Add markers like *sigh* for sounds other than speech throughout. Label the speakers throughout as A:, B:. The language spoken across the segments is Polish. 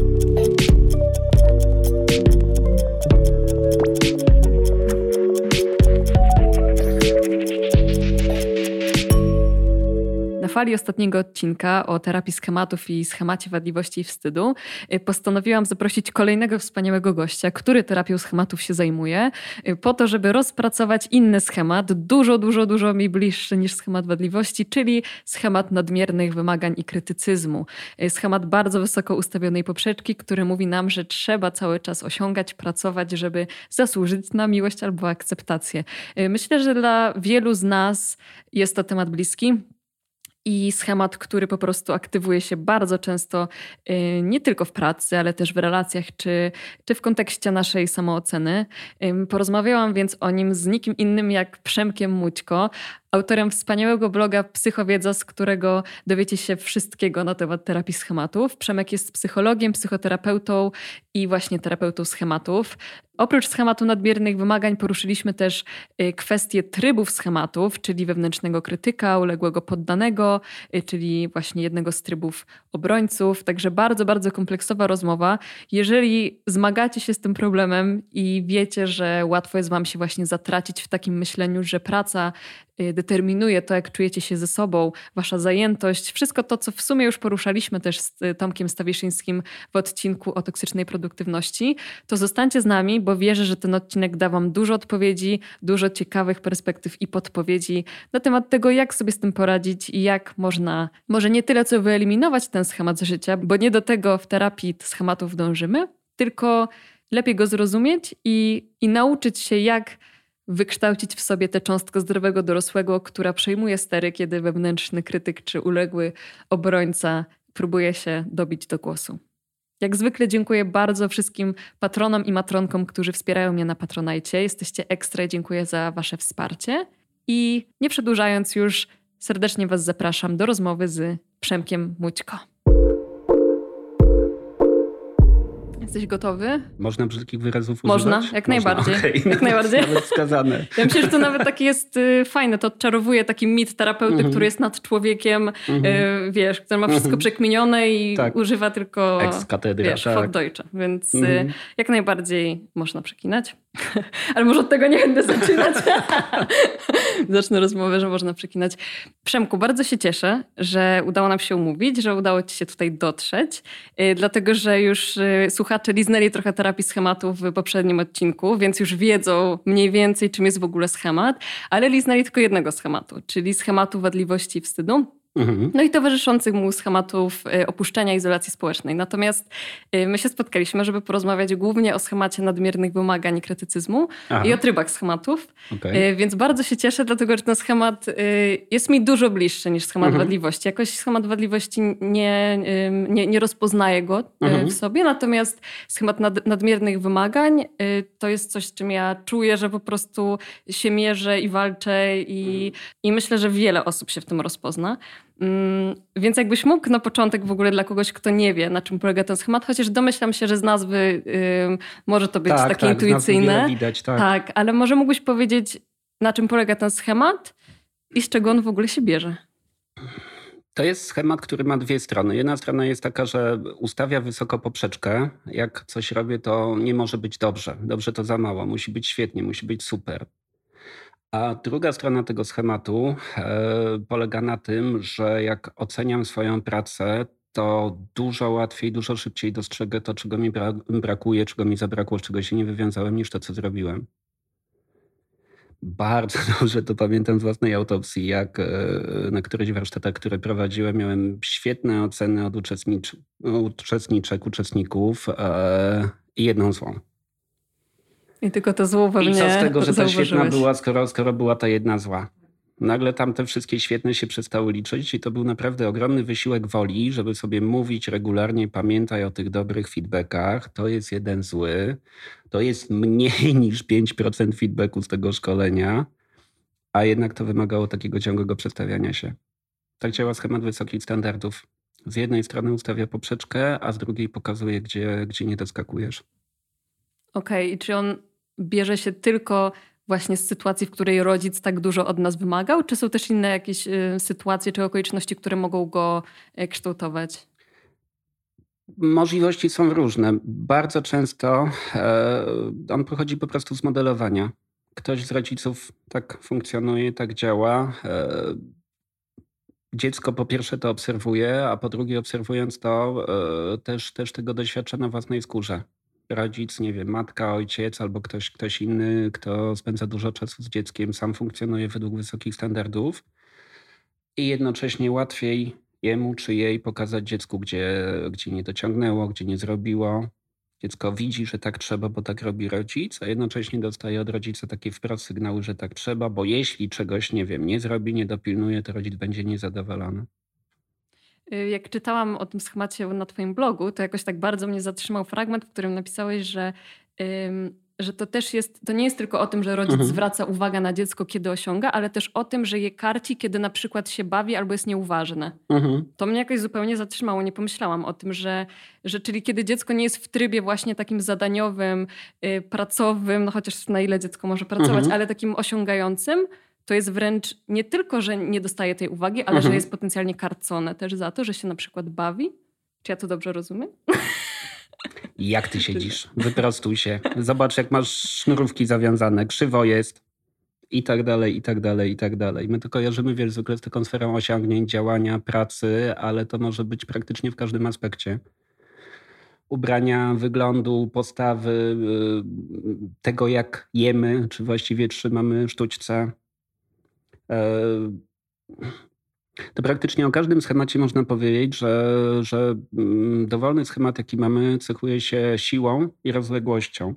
A: thank you fali ostatniego odcinka o terapii schematów i schemacie wadliwości i wstydu y, postanowiłam zaprosić kolejnego wspaniałego gościa, który terapią schematów się zajmuje, y, po to, żeby rozpracować inny schemat, dużo, dużo, dużo mi bliższy niż schemat wadliwości, czyli schemat nadmiernych wymagań i krytycyzmu. Y, schemat bardzo wysoko ustawionej poprzeczki, który mówi nam, że trzeba cały czas osiągać, pracować, żeby zasłużyć na miłość albo akceptację. Myślę, że dla wielu z nas jest to temat bliski i schemat, który po prostu aktywuje się bardzo często y, nie tylko w pracy, ale też w relacjach czy, czy w kontekście naszej samooceny. Porozmawiałam więc o nim z nikim innym jak Przemkiem Mućko, autorem wspaniałego bloga Psychowiedza, z którego dowiecie się wszystkiego na temat terapii schematów. Przemek jest psychologiem, psychoterapeutą i właśnie terapeutą schematów. Oprócz schematu nadmiernych wymagań poruszyliśmy też y, kwestię trybów schematów, czyli wewnętrznego krytyka, uległego poddanego, y, czyli właśnie jednego z trybów obrońców. Także bardzo, bardzo kompleksowa rozmowa. Jeżeli zmagacie się z tym problemem i wiecie, że łatwo jest wam się właśnie zatracić w takim myśleniu, że praca determinuje to, jak czujecie się ze sobą, wasza zajętość, wszystko to, co w sumie już poruszaliśmy też z y, Tomkiem Stawiszyńskim w odcinku o toksycznej produktywności, to zostańcie z nami, bo wierzę, że ten odcinek da wam dużo odpowiedzi, dużo ciekawych perspektyw i podpowiedzi na temat tego, jak sobie z tym poradzić i jak można, może nie tyle co wyeliminować ten schemat życia, bo nie do tego w terapii schematów dążymy, tylko lepiej go zrozumieć i, i nauczyć się, jak wykształcić w sobie tę cząstkę zdrowego dorosłego, która przejmuje stery, kiedy wewnętrzny krytyk czy uległy obrońca próbuje się dobić do głosu. Jak zwykle dziękuję bardzo wszystkim patronom i matronkom, którzy wspierają mnie na Patronajcie. Jesteście ekstra, dziękuję za wasze wsparcie. I nie przedłużając już, serdecznie was zapraszam do rozmowy z Przemkiem Mućko. Jesteś gotowy?
B: Można brzydkich wyrazów
A: używać? Można, jak Można. najbardziej. Okay. Jak *laughs* najbardziej.
B: Nawet wskazane. *laughs*
A: Ja myślę, że to nawet takie jest y, fajne. To odczarowuje taki mit terapeuty, mm -hmm. który jest nad człowiekiem, mm -hmm. y, wiesz, który ma wszystko mm -hmm. przekminione i tak. używa tylko
B: Ex
A: wiesz, tak. Deutsche. Więc y, mhm. jak najbardziej można przekinać. *laughs* Ale może od tego nie będę zaczynać. *laughs* Zacznę rozmowę, że można przekinać. Przemku, bardzo się cieszę, że udało nam się umówić, że udało ci się tutaj dotrzeć, y, dlatego że już y, słuchacze liznęli trochę terapii schematów w poprzednim odcinku, więc już wiedzą mniej więcej, czym jest w ogóle schemat, ale liznęli tylko jednego schematu, czyli schematu wadliwości i wstydu. Mhm. No i towarzyszących mu schematów y, opuszczenia izolacji społecznej. Natomiast y, my się spotkaliśmy, żeby porozmawiać głównie o schemacie nadmiernych wymagań i krytycyzmu Aha. i o trybach schematów. Okay. Więc bardzo się cieszę, dlatego że ten schemat y, jest mi dużo bliższy niż schemat mhm. wadliwości. Jakoś schemat wadliwości nie, nie, nie rozpoznaję go mhm. w sobie, natomiast schemat nad, nadmiernych wymagań to jest coś, z czym ja czuję, że po prostu się mierzę i walczę i, i myślę, że wiele osób się w tym rozpozna. Mm, więc jakbyś mógł na początek w ogóle dla kogoś, kto nie wie, na czym polega ten schemat, chociaż domyślam się, że z nazwy może to być tak, takie tak, intuicyjne.
B: widać, tak.
A: tak, ale może mógłbyś powiedzieć, na czym polega ten schemat i z czego on w ogóle się bierze?
B: To jest schemat, który ma dwie strony. Jedna strona jest taka, że ustawia wysoko poprzeczkę. Jak coś robię, to nie może być dobrze. Dobrze to za mało. Musi być świetnie, musi być super. A druga strona tego schematu e, polega na tym, że jak oceniam swoją pracę, to dużo łatwiej, dużo szybciej dostrzegę to, czego mi brakuje, czego mi zabrakło, czego się nie wywiązałem, niż to, co zrobiłem. Bardzo *laughs* dobrze to pamiętam z własnej autopsji, jak e, na któryś warsztatach, które prowadziłem, miałem świetne oceny od uczestniczek, uczestników e, i jedną złą.
A: I tylko to zło we
B: I co z tego, że ta świetna była, skoro, skoro była ta jedna zła? Nagle tam te wszystkie świetne się przestały liczyć i to był naprawdę ogromny wysiłek woli, żeby sobie mówić regularnie, pamiętaj o tych dobrych feedbackach, to jest jeden zły, to jest mniej *laughs* niż 5% feedbacku z tego szkolenia, a jednak to wymagało takiego ciągłego przedstawiania się. Tak działa schemat wysokich standardów. Z jednej strony ustawia poprzeczkę, a z drugiej pokazuje, gdzie, gdzie nie doskakujesz.
A: Okej, okay. i czy on bierze się tylko właśnie z sytuacji, w której rodzic tak dużo od nas wymagał? Czy są też inne jakieś y, sytuacje czy okoliczności, które mogą go y, kształtować?
B: Możliwości są różne. Bardzo często e, on pochodzi po prostu z modelowania. Ktoś z rodziców tak funkcjonuje, tak działa. E, dziecko po pierwsze to obserwuje, a po drugie obserwując to e, też, też tego doświadcza na własnej skórze. Rodzic, nie wiem, matka, ojciec albo ktoś, ktoś inny, kto spędza dużo czasu z dzieckiem, sam funkcjonuje według wysokich standardów i jednocześnie łatwiej jemu czy jej pokazać dziecku, gdzie, gdzie nie dociągnęło, gdzie nie zrobiło. Dziecko widzi, że tak trzeba, bo tak robi rodzic, a jednocześnie dostaje od rodzica takie wprost sygnały, że tak trzeba, bo jeśli czegoś, nie wiem, nie zrobi, nie dopilnuje, to rodzic będzie niezadowolony.
A: Y, jak czytałam o tym schemacie na Twoim blogu, to jakoś tak bardzo mnie zatrzymał fragment, w którym napisałeś, że że to też jest, to nie jest tylko o tym, że rodzic mhm. zwraca uwagę na dziecko, kiedy osiąga, ale też o tym, że je karci, kiedy na przykład się bawi albo jest nieuważne. Mhm. To mnie jakoś zupełnie zatrzymało. Nie pomyślałam o tym, że, że czyli kiedy dziecko nie jest w trybie właśnie takim zadaniowym, yy, pracowym, no chociaż na ile dziecko może pracować, mhm. ale takim osiągającym, to jest wręcz nie tylko, że nie dostaje tej uwagi, ale że mhm. jest potencjalnie karcone też za to, że się na przykład bawi. Czy ja to dobrze rozumiem?
B: Jak ty siedzisz? *laughs* Wyprostuj się. Zobacz, jak masz sznurówki zawiązane, krzywo jest i tak dalej, i tak dalej, i tak dalej. My to kojarzymy, wiesz, zwykle z taką sferą osiągnięć, działania, pracy, ale to może być praktycznie w każdym aspekcie. Ubrania, wyglądu, postawy, y, tego jak jemy, czy właściwie trzymamy sztućce. To praktycznie o każdym schemacie można powiedzieć, że, że mm, dowolny schemat, jaki mamy, cechuje się siłą i rozległością.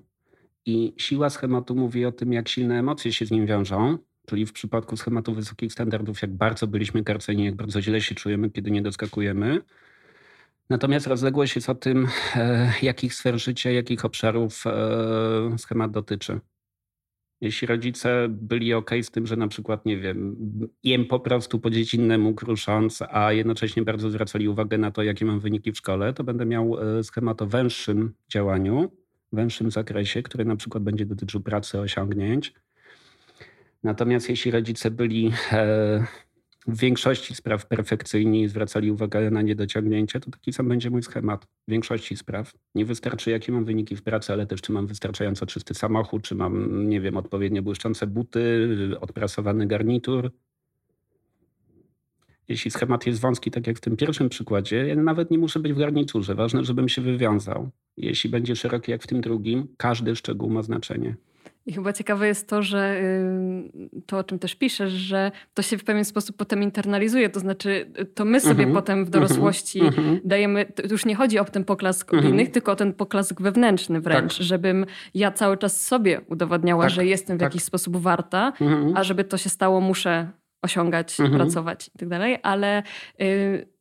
B: I siła schematu mówi o tym, jak silne emocje się z nim wiążą, czyli w przypadku schematu wysokich standardów, jak bardzo byliśmy karceni, jak bardzo źle się czujemy, kiedy nie doskakujemy. Natomiast rozległość jest o tym, e, jakich sfer życia, jakich obszarów e, schemat dotyczy. Jeśli rodzice byli ok z tym, że na przykład, nie wiem, jem po prostu po dziecinnemu krusząc, a jednocześnie bardzo zwracali uwagę na to, jakie mam wyniki w szkole, to będę miał e, schemat o węższym działaniu, węższym zakresie, który na przykład będzie dotyczył pracy, osiągnięć. Natomiast jeśli rodzice byli e, w większości spraw perfekcyjni zwracali uwagę na niedociągnięcia, to taki sam będzie mój schemat. W większości spraw. Nie wystarczy, jakie mam wyniki w pracy, ale też czy mam wystarczająco czysty samochód, czy mam, nie wiem, odpowiednio błyszczące buty, odprasowany garnitur. Jeśli schemat jest wąski, tak jak w tym pierwszym przykładzie, ja nawet nie muszę być w garniturze. Ważne, żebym się wywiązał. Jeśli będzie szeroki, jak w tym drugim, każdy szczegół ma znaczenie.
A: I chyba ciekawe jest to, że to, o czym też piszesz, że to się w pewien sposób potem internalizuje. To znaczy, to my sobie mm-hmm, potem w dorosłości mm-hmm. dajemy. To już nie chodzi o ten poklask mm-hmm. innych, tylko o ten poklask wewnętrzny wręcz, tak. żebym ja cały czas sobie udowodniała, tak, że jestem w tak. jakiś sposób warta, mhm. a żeby to się stało, muszę osiągać, mhm. pracować i tak dalej. Ale. Y,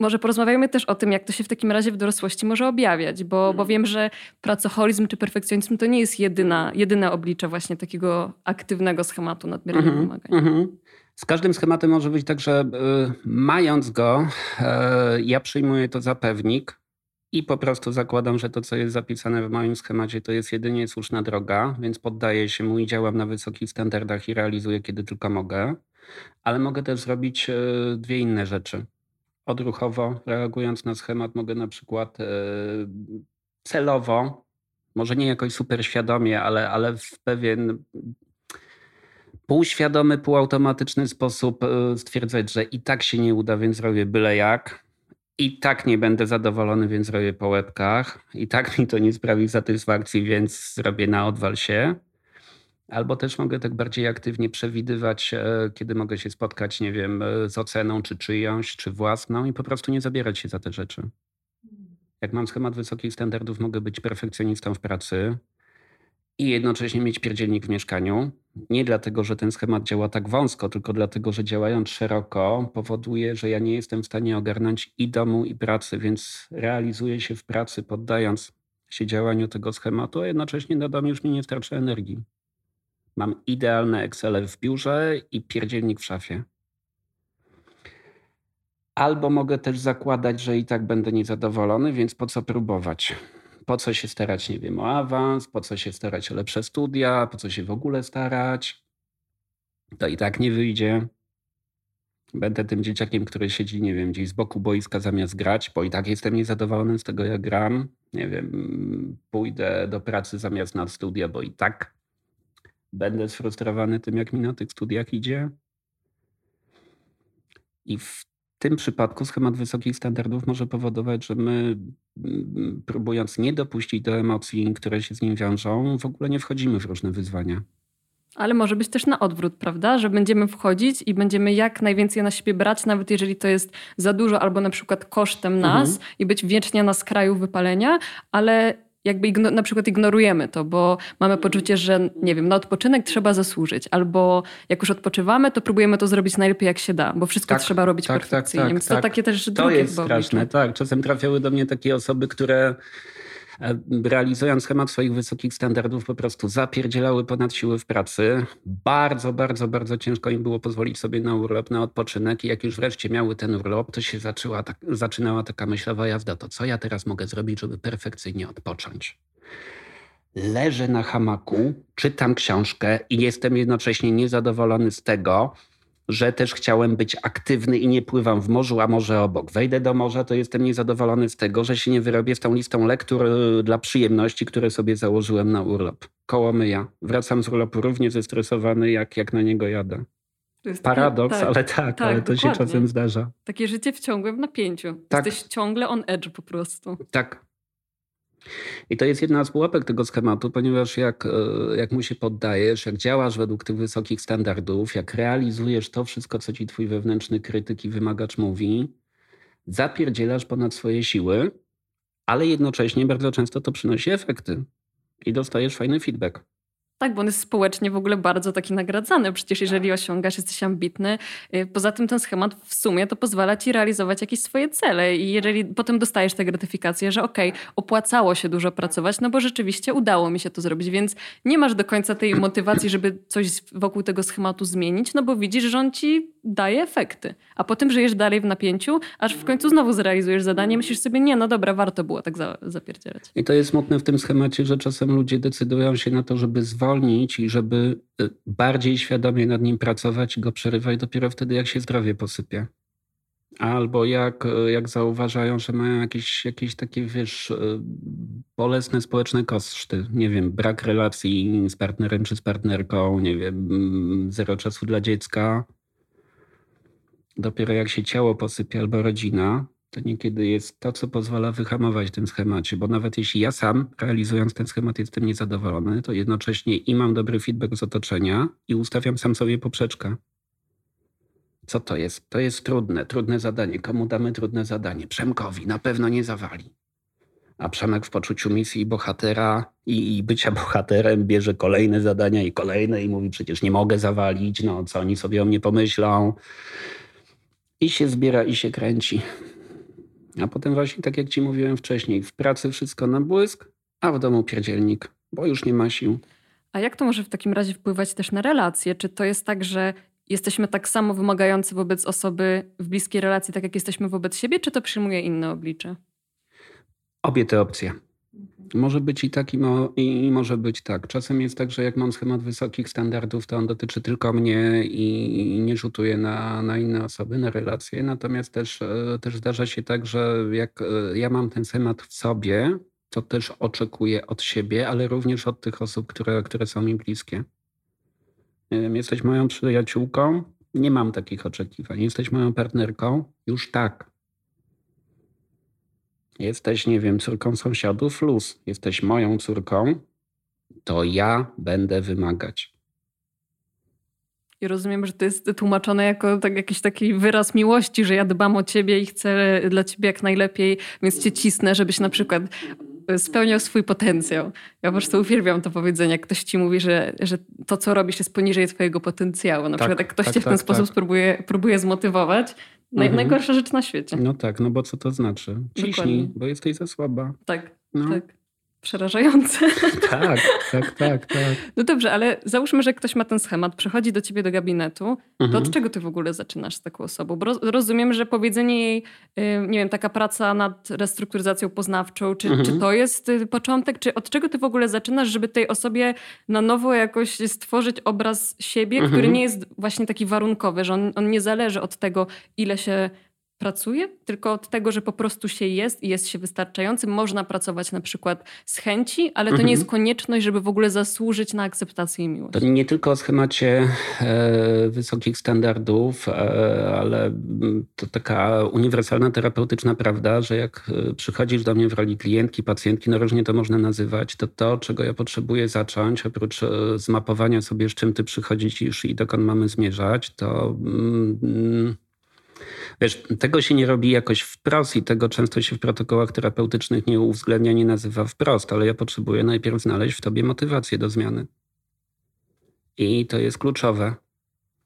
A: może porozmawiajmy też o tym, jak to się w takim razie w dorosłości może objawiać, bo, bo mhm. wiem, że pracoholizm czy perfekcjonizm to nie jest jedyna, jedyne oblicze właśnie takiego aktywnego schematu nadmiernego mm -hmm, wymagań. Mm -hmm.
B: Z każdym schematem może być tak, że y, mając go, y, ja przyjmuję to za pewnik i po prostu zakładam, że to, co jest zapisane w moim schemacie, to jest jedynie słuszna droga, więc poddaję się mu i działam na wysokich standardach i realizuję, kiedy tylko mogę. Ale mogę też zrobić y, dwie inne rzeczy odruchowo, reagując na schemat, mogę na przykład e, celowo, może nie jakoś super świadomie, ale, ale w pewien półświadomy, półautomatyczny sposób e, stwierdzać, że i tak się nie uda, więc robię byle jak. I tak nie będę zadowolony, więc robię po łebkach. I tak mi to nie sprawi satysfakcji, więc zrobię na odwal się. Albo też mogę tak bardziej aktywnie przewidywać, e, kiedy mogę się spotkać, nie wiem, e, z oceną, czy czyjąś, czy własną i po prostu nie zabierać się za te rzeczy. Jak mam schemat wysokich standardów, mogę być perfekcjonistą w pracy i jednocześnie mieć pierdzielnik w mieszkaniu. Nie dlatego, że ten schemat działa tak wąsko, tylko dlatego, że działając szeroko powoduje, że ja nie jestem w stanie ogarnąć i domu, i pracy, więc realizuję się w pracy, poddając się działaniu tego schematu, a jednocześnie na dom już mi nie starczy energii. Mam idealne Excel w biurze i pierdzielnik w szafie. Albo mogę też zakładać, że i tak będę niezadowolony, więc po co próbować? Po co się starać, nie wiem, o awans, po co się starać o lepsze studia, po co się w ogóle starać? To i tak nie wyjdzie. Będę tym dzieciakiem, który siedzi, nie wiem, gdzieś z boku boiska zamiast grać, bo i tak jestem niezadowolony z tego, jak gram. Nie wiem, pójdę do pracy zamiast na studia, bo i tak będę sfrustrowany tym, jak mi na tych studiach idzie. I w tym przypadku schemat wysokich standardów może powodować, że my mm, próbując nie dopuścić do emocji, które się z nim wiążą, w ogóle nie wchodzimy w różne wyzwania.
A: Ale może być też na odwrót, prawda? Że będziemy wchodzić i będziemy jak najwięcej na siebie brać, nawet jeżeli to jest za dużo albo na przykład kosztem nas mhm. i być wiecznie na skraju wypalenia, ale jakby na przykład ignorujemy to, bo mamy poczucie, że nie wiem, na odpoczynek trzeba zasłużyć, albo jak już odpoczywamy, to próbujemy to zrobić najlepiej jak się da, bo wszystko tak, trzeba robić tak, tak perfekcyjnie. Tak, Więc to takie też
B: To jest straszne, tak. Czasem trafiały do mnie takie osoby, które realizując schemat swoich wysokich standardów, po prostu zapierdzielały ponad siły w pracy. Bardzo, bardzo, bardzo ciężko im było pozwolić sobie na urlop, na odpoczynek i jak już wreszcie miały ten urlop, to się zaczęła, tak, zaczynała taka myślowa jazda. To co ja teraz mogę zrobić, żeby perfekcyjnie odpocząć? Leżę na hamaku, czytam książkę i jestem jednocześnie niezadowolony z tego, że też chciałem być aktywny i nie pływam w morzu, a morze obok. Wejdę do morza, to jestem niezadowolony z tego, że się nie wyrobię z tą listą lektur y, dla przyjemności, które sobie założyłem na urlop. Koło myja. Wracam z urlopu równie zestresowany, jak, jak na niego jadę. Paradoks, tak, ale tak, tak, ale to dokładnie. się czasem zdarza.
A: Takie życie w ciągłym napięciu. Tak. Jesteś ciągle on edge po prostu.
B: Tak, i to jest jedna z pułapek tego schematu, ponieważ jak, e, jak mu się poddajesz, jak działasz według tych wysokich standardów, jak realizujesz to wszystko, co ci twój wewnętrzny krytyk i wymagacz mówi, zapierdzielasz ponad swoje siły, ale jednocześnie bardzo często to przynosi efekty i dostajesz fajny feedback.
A: Tak, bo on jest społecznie w ogóle bardzo taki nagradzany. Przecież jeżeli osiągasz, jesteś ambitny. Y, poza tym ten schemat w sumie to pozwala ci realizować jakieś swoje cele. I jeżeli potem dostajesz tę gratyfikację, że okej, okay, opłacało się dużo pracować, no bo rzeczywiście udało mi się to zrobić, więc nie masz do końca tej motywacji, żeby coś wokół tego schematu zmienić, no bo widzisz, że on ci daje efekty. A potem żyjesz dalej w napięciu, aż w końcu znowu zrealizujesz zadanie, myślisz sobie, nie, no dobra, warto było tak za, zapierdzielać.
B: I to jest smutne w tym schemacie, że czasem ludzie decydują się na to, żeby zwolnić i żeby y, bardziej świadomie nad nim pracować i go przerywać dopiero wtedy, jak się zdrowie posypie. Albo jak, y, jak zauważają, że mają jakieś, jakieś takie, wiesz, y, bolesne społeczne koszty. Nie wiem, brak relacji z partnerem czy z partnerką, nie wiem, mm, zero czasu dla dziecka, Dopiero jak się ciało posypie albo rodzina, to niekiedy jest to, co pozwala wyhamować tym schemacie, bo nawet jeśli ja sam, realizując ten schemat, jestem niezadowolony, to jednocześnie i mam dobry feedback z otoczenia i ustawiam sam sobie poprzeczkę. Co to jest? To jest trudne, trudne zadanie. Komu damy trudne zadanie? Przemkowi, na pewno nie zawali. A Przemek w poczuciu misji bohatera i, i bycia bohaterem bierze kolejne zadania i kolejne i mówi przecież nie mogę zawalić, no co oni sobie o mnie pomyślą i się zbiera, i się kręci. A potem właśnie, tak jak ci mówiłem wcześniej, w pracy wszystko na błysk, a w domu pierdzielnik, bo już nie ma sił.
A: A jak to może w takim razie wpływać też na relacje? Czy to jest tak, że jesteśmy tak samo wymagający wobec osoby w bliskiej relacji, tak jak jesteśmy wobec siebie, czy to przyjmuje inne oblicze?
B: Obie te opcje. Może być i tak, i, mo, i, może być tak. Czasem jest tak, że jak mam schemat wysokich standardów, to on dotyczy tylko mnie i nie rzutuje na, na inne osoby, na relacje. Natomiast też, e, też zdarza się tak, że jak e, ja mam ten schemat w sobie, to też oczekuję od siebie, ale również od tych osób, które, które są mi bliskie. Jesteś moją przyjaciółką? Nie mam takich oczekiwań. Jesteś moją partnerką? Już tak. Jesteś, nie wiem, córką sąsiadów, luz. Jesteś moją córką, to ja będę wymagać.
A: I rozumiem, że to jest tłumaczone jako tak, jakiś taki wyraz miłości, że ja dbam o ciebie i chcę dla ciebie jak najlepiej, więc cię cisnę, żebyś na przykład spełniał swój potencjał. Ja po prostu uwielbiam to powiedzenie, jak ktoś ci mówi, że, że to, co robisz, jest poniżej twojego potencjału. Na tak, przykład jak ktoś tak, cię w ten tak, sposób tak. Próbuje, próbuje zmotywować, Naj, mhm. Najgorsza rzecz na świecie.
B: No tak, no bo co to znaczy? Ciśnij, Dokładnie. bo jesteś za słaba.
A: Tak, no. tak. Przerażające. *laughs*
B: Tak, tak, tak, tak.
A: No dobrze, ale załóżmy, że ktoś ma ten schemat, przychodzi do ciebie do gabinetu, to mhm. od czego ty w ogóle zaczynasz z taką osobą? Bo rozumiem, że powiedzenie jej, nie wiem, taka praca nad restrukturyzacją poznawczą, czy, mhm. czy to jest y, początek, czy od czego ty w ogóle zaczynasz, żeby tej osobie na nowo jakoś stworzyć obraz siebie, mhm. który nie jest właśnie taki warunkowy, że on, on nie zależy od tego, ile się pracuje, tylko od tego, że po prostu się jest i jest się wystarczającym. Można pracować na przykład z chęci, ale to mhm. nie jest konieczność, żeby w ogóle zasłużyć na akceptację i miłość.
B: To nie tylko o schemacie e, wysokich standardów, e, ale to taka uniwersalna terapeutyczna prawda, że jak e, przychodzisz do mnie w roli klientki, pacjentki, no różnie to można nazywać, to to, czego ja potrzebuję zacząć, oprócz e, zmapowania sobie, z czym ty przychodzisz i dokąd mamy zmierzać, to mm, Wiesz, tego się nie robi jakoś wprost i tego często się w protokołach terapeutycznych nie uwzględnia, nie nazywa wprost, ale ja potrzebuję najpierw znaleźć w tobie motywację do zmiany. I to jest kluczowe.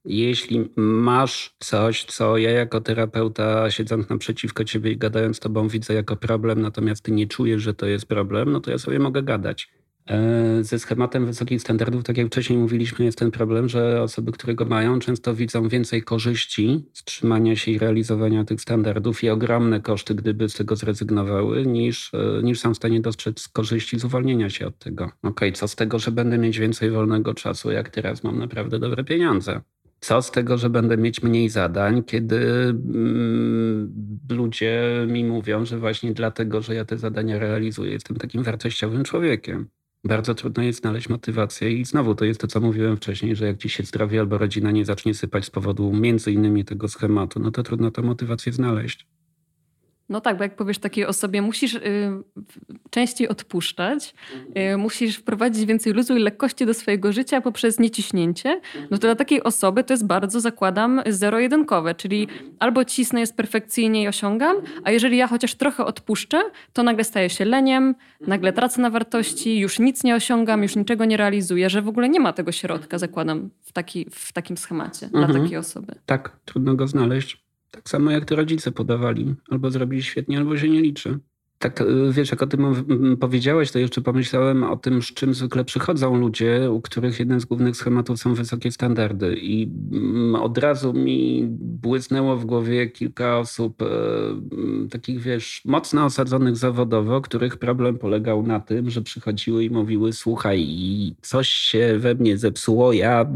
B: Jeśli masz coś, co ja jako terapeuta siedząc naprzeciwko ciebie i gadając tobą widzę jako problem, natomiast ty nie czujesz, że to jest problem, no to ja sobie mogę gadać. E, ze schematem wysokich standardów, tak jak wcześniej mówiliśmy, jest ten problem, że osoby, które go mają, często widzą więcej korzyści z trzymania się i realizowania tych standardów i ogromne koszty, gdyby z tego zrezygnowały, niż, e, niż są w stanie dostrzec korzyści z uwolnienia się od tego. Okej, okay, co z tego, że będę mieć więcej wolnego czasu, jak teraz mam naprawdę dobre pieniądze? Co z tego, że będę mieć mniej zadań, kiedy mm, ludzie mi mówią, że właśnie dlatego, że ja te zadania realizuję, jestem takim wartościowym człowiekiem bardzo trudno jest znaleźć motywację i znowu to jest to, co mówiłem wcześniej, że jak ci się zdrowie albo rodzina nie zacznie sypać z powodu między innymi tego schematu, no to trudno tę motywację znaleźć.
A: No tak, bo jak powiesz takiej osobie, musisz y, częściej odpuszczać, y, musisz wprowadzić więcej luzu i lekkości do swojego życia poprzez nieciśnięcie, no to dla takiej osoby to jest bardzo, zakładam, zero-jedynkowe, czyli albo cisnę jest perfekcyjnie i osiągam, a jeżeli ja chociaż trochę odpuszczę, to nagle staję się leniem, nagle tracę na wartości, już nic nie osiągam, już niczego nie realizuję, że w ogóle nie ma tego środka, zakładam, w, taki, w takim schemacie mhm. dla takiej osoby.
B: Tak, trudno go znaleźć. Tak samo jak to rodzice podawali. Albo zrobili świetnie, albo się nie liczy. Tak, y, wiesz, jak o tym powiedziałeś, to jeszcze pomyślałem o tym, z czym zwykle przychodzą ludzie, u których jeden z głównych schematów są wysokie standardy. I mm, od razu mi błysnęło w głowie kilka osób, e, takich, wiesz, mocno osadzonych zawodowo, których problem polegał na tym, że przychodziły i mówiły: Słuchaj, coś się we mnie zepsuło, ja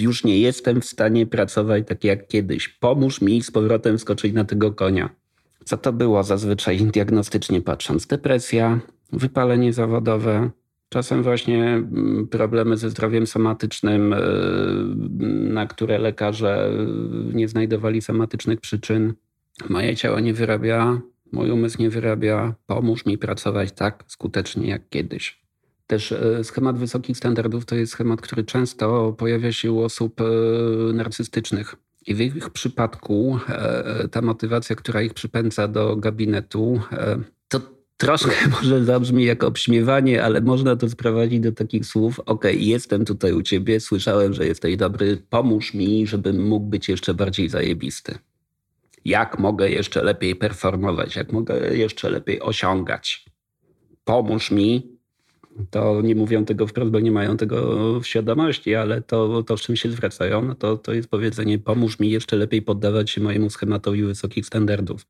B: już nie jestem w stanie pracować tak jak kiedyś. Pomóż mi z powrotem skoczyć na tego konia. Co to było zazwyczaj diagnostycznie patrząc? Depresja, wypalenie zawodowe, czasem właśnie mm, problemy ze zdrowiem somatycznym, e, na które lekarze nie znajdowali somatycznych przyczyn. Moje ciało nie wyrabia, mój umysł nie wyrabia, pomóż mi pracować tak skutecznie jak kiedyś. Też e, schemat wysokich standardów to jest schemat, który często pojawia się u osób e, narcystycznych i w ich przypadku e, ta motywacja, która ich przypędza do gabinetu, e, to troszkę *laughs* może zabrzmi jak obśmiewanie, ale można to sprowadzić do takich słów: OK, jestem tutaj u ciebie, słyszałem, że jesteś dobry, pomóż mi, żebym mógł być jeszcze bardziej zajebisty. Jak mogę jeszcze lepiej performować, jak mogę jeszcze lepiej osiągać? Pomóż mi, to nie mówią tego wprost, bo nie mają tego w świadomości, ale to, to z czym się zwracają, no to, to jest powiedzenie pomóż mi jeszcze lepiej poddawać się mojemu schematowi wysokich standardów.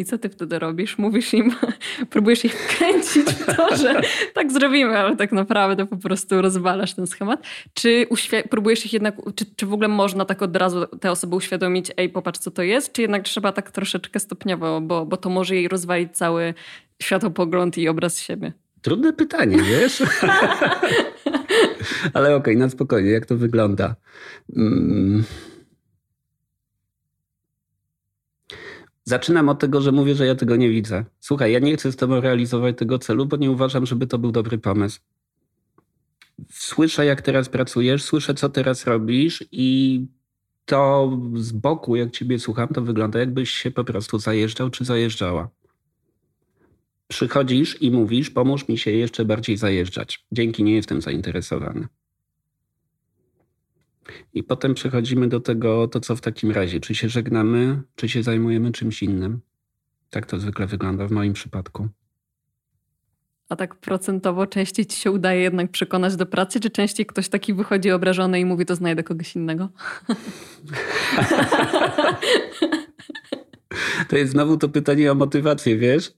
A: I co ty wtedy robisz? Mówisz im, *laughs* próbujesz ich kręcić w to, że *laughs* tak zrobimy, ale tak naprawdę po prostu rozwalasz ten schemat. Czy próbujesz ich jednak, czy, czy w ogóle można tak od razu te osoby uświadomić, ej, popatrz co to jest, czy jednak trzeba tak troszeczkę stopniowo, bo, bo to może jej rozwalić cały światopogląd i obraz siebie?
B: Trudne pytanie, wiesz? *laughs* Ale okej, okay, na spokojnie, jak to wygląda? Hmm. Zaczynam od tego, że mówię, że ja tego nie widzę. Słuchaj, ja nie chcę z tobą realizować tego celu, bo nie uważam, żeby to był dobry pomysł. Słyszę, jak teraz pracujesz, słyszę, co teraz robisz i to z boku, jak ciebie słucham, to wygląda, jakbyś się po prostu zajeżdżał czy zajeżdżała przychodzisz i mówisz, pomóż mi się jeszcze bardziej zajeżdżać. Dzięki, nie jestem zainteresowany. I potem przechodzimy do tego, to co w takim razie, czy się żegnamy, czy się zajmujemy czymś innym. Tak to zwykle wygląda w moim przypadku.
A: A tak procentowo częściej ci się udaje jednak przekonać do pracy, czy częściej ktoś taki wychodzi obrażony i mówi, to znajdę kogoś innego? *laughs*
B: To jest znowu to pytanie o motywację, wiesz?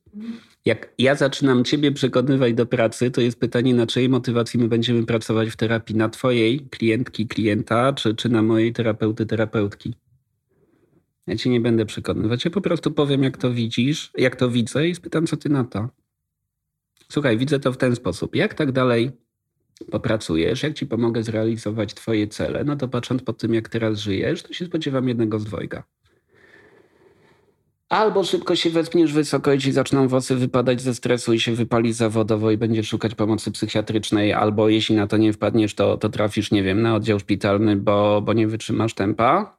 B: Jak ja zaczynam ciebie przekonywać do pracy, to jest pytanie, na czyjej motywacji my będziemy pracować w terapii? Na twojej klientki, klienta, czy, czy na mojej terapeuty, terapeutki? Ja cię nie będę przekonywać. Ja po prostu powiem, jak to widzisz, jak to widzę i spytam, co ty na to. Słuchaj, widzę to w ten sposób. Jak tak dalej popracujesz, jak ci pomogę zrealizować twoje cele, no to patrząc po tym, jak teraz żyjesz, to się spodziewam jednego z dwojga. Albo szybko się wespniesz wysoko i ci zaczną włosy wypadać ze stresu i się wypali zawodowo i będziesz szukać pomocy psychiatrycznej, albo jeśli na to nie wpadniesz, to, to trafisz, nie wiem, na oddział szpitalny, bo, bo nie wytrzymasz tempa.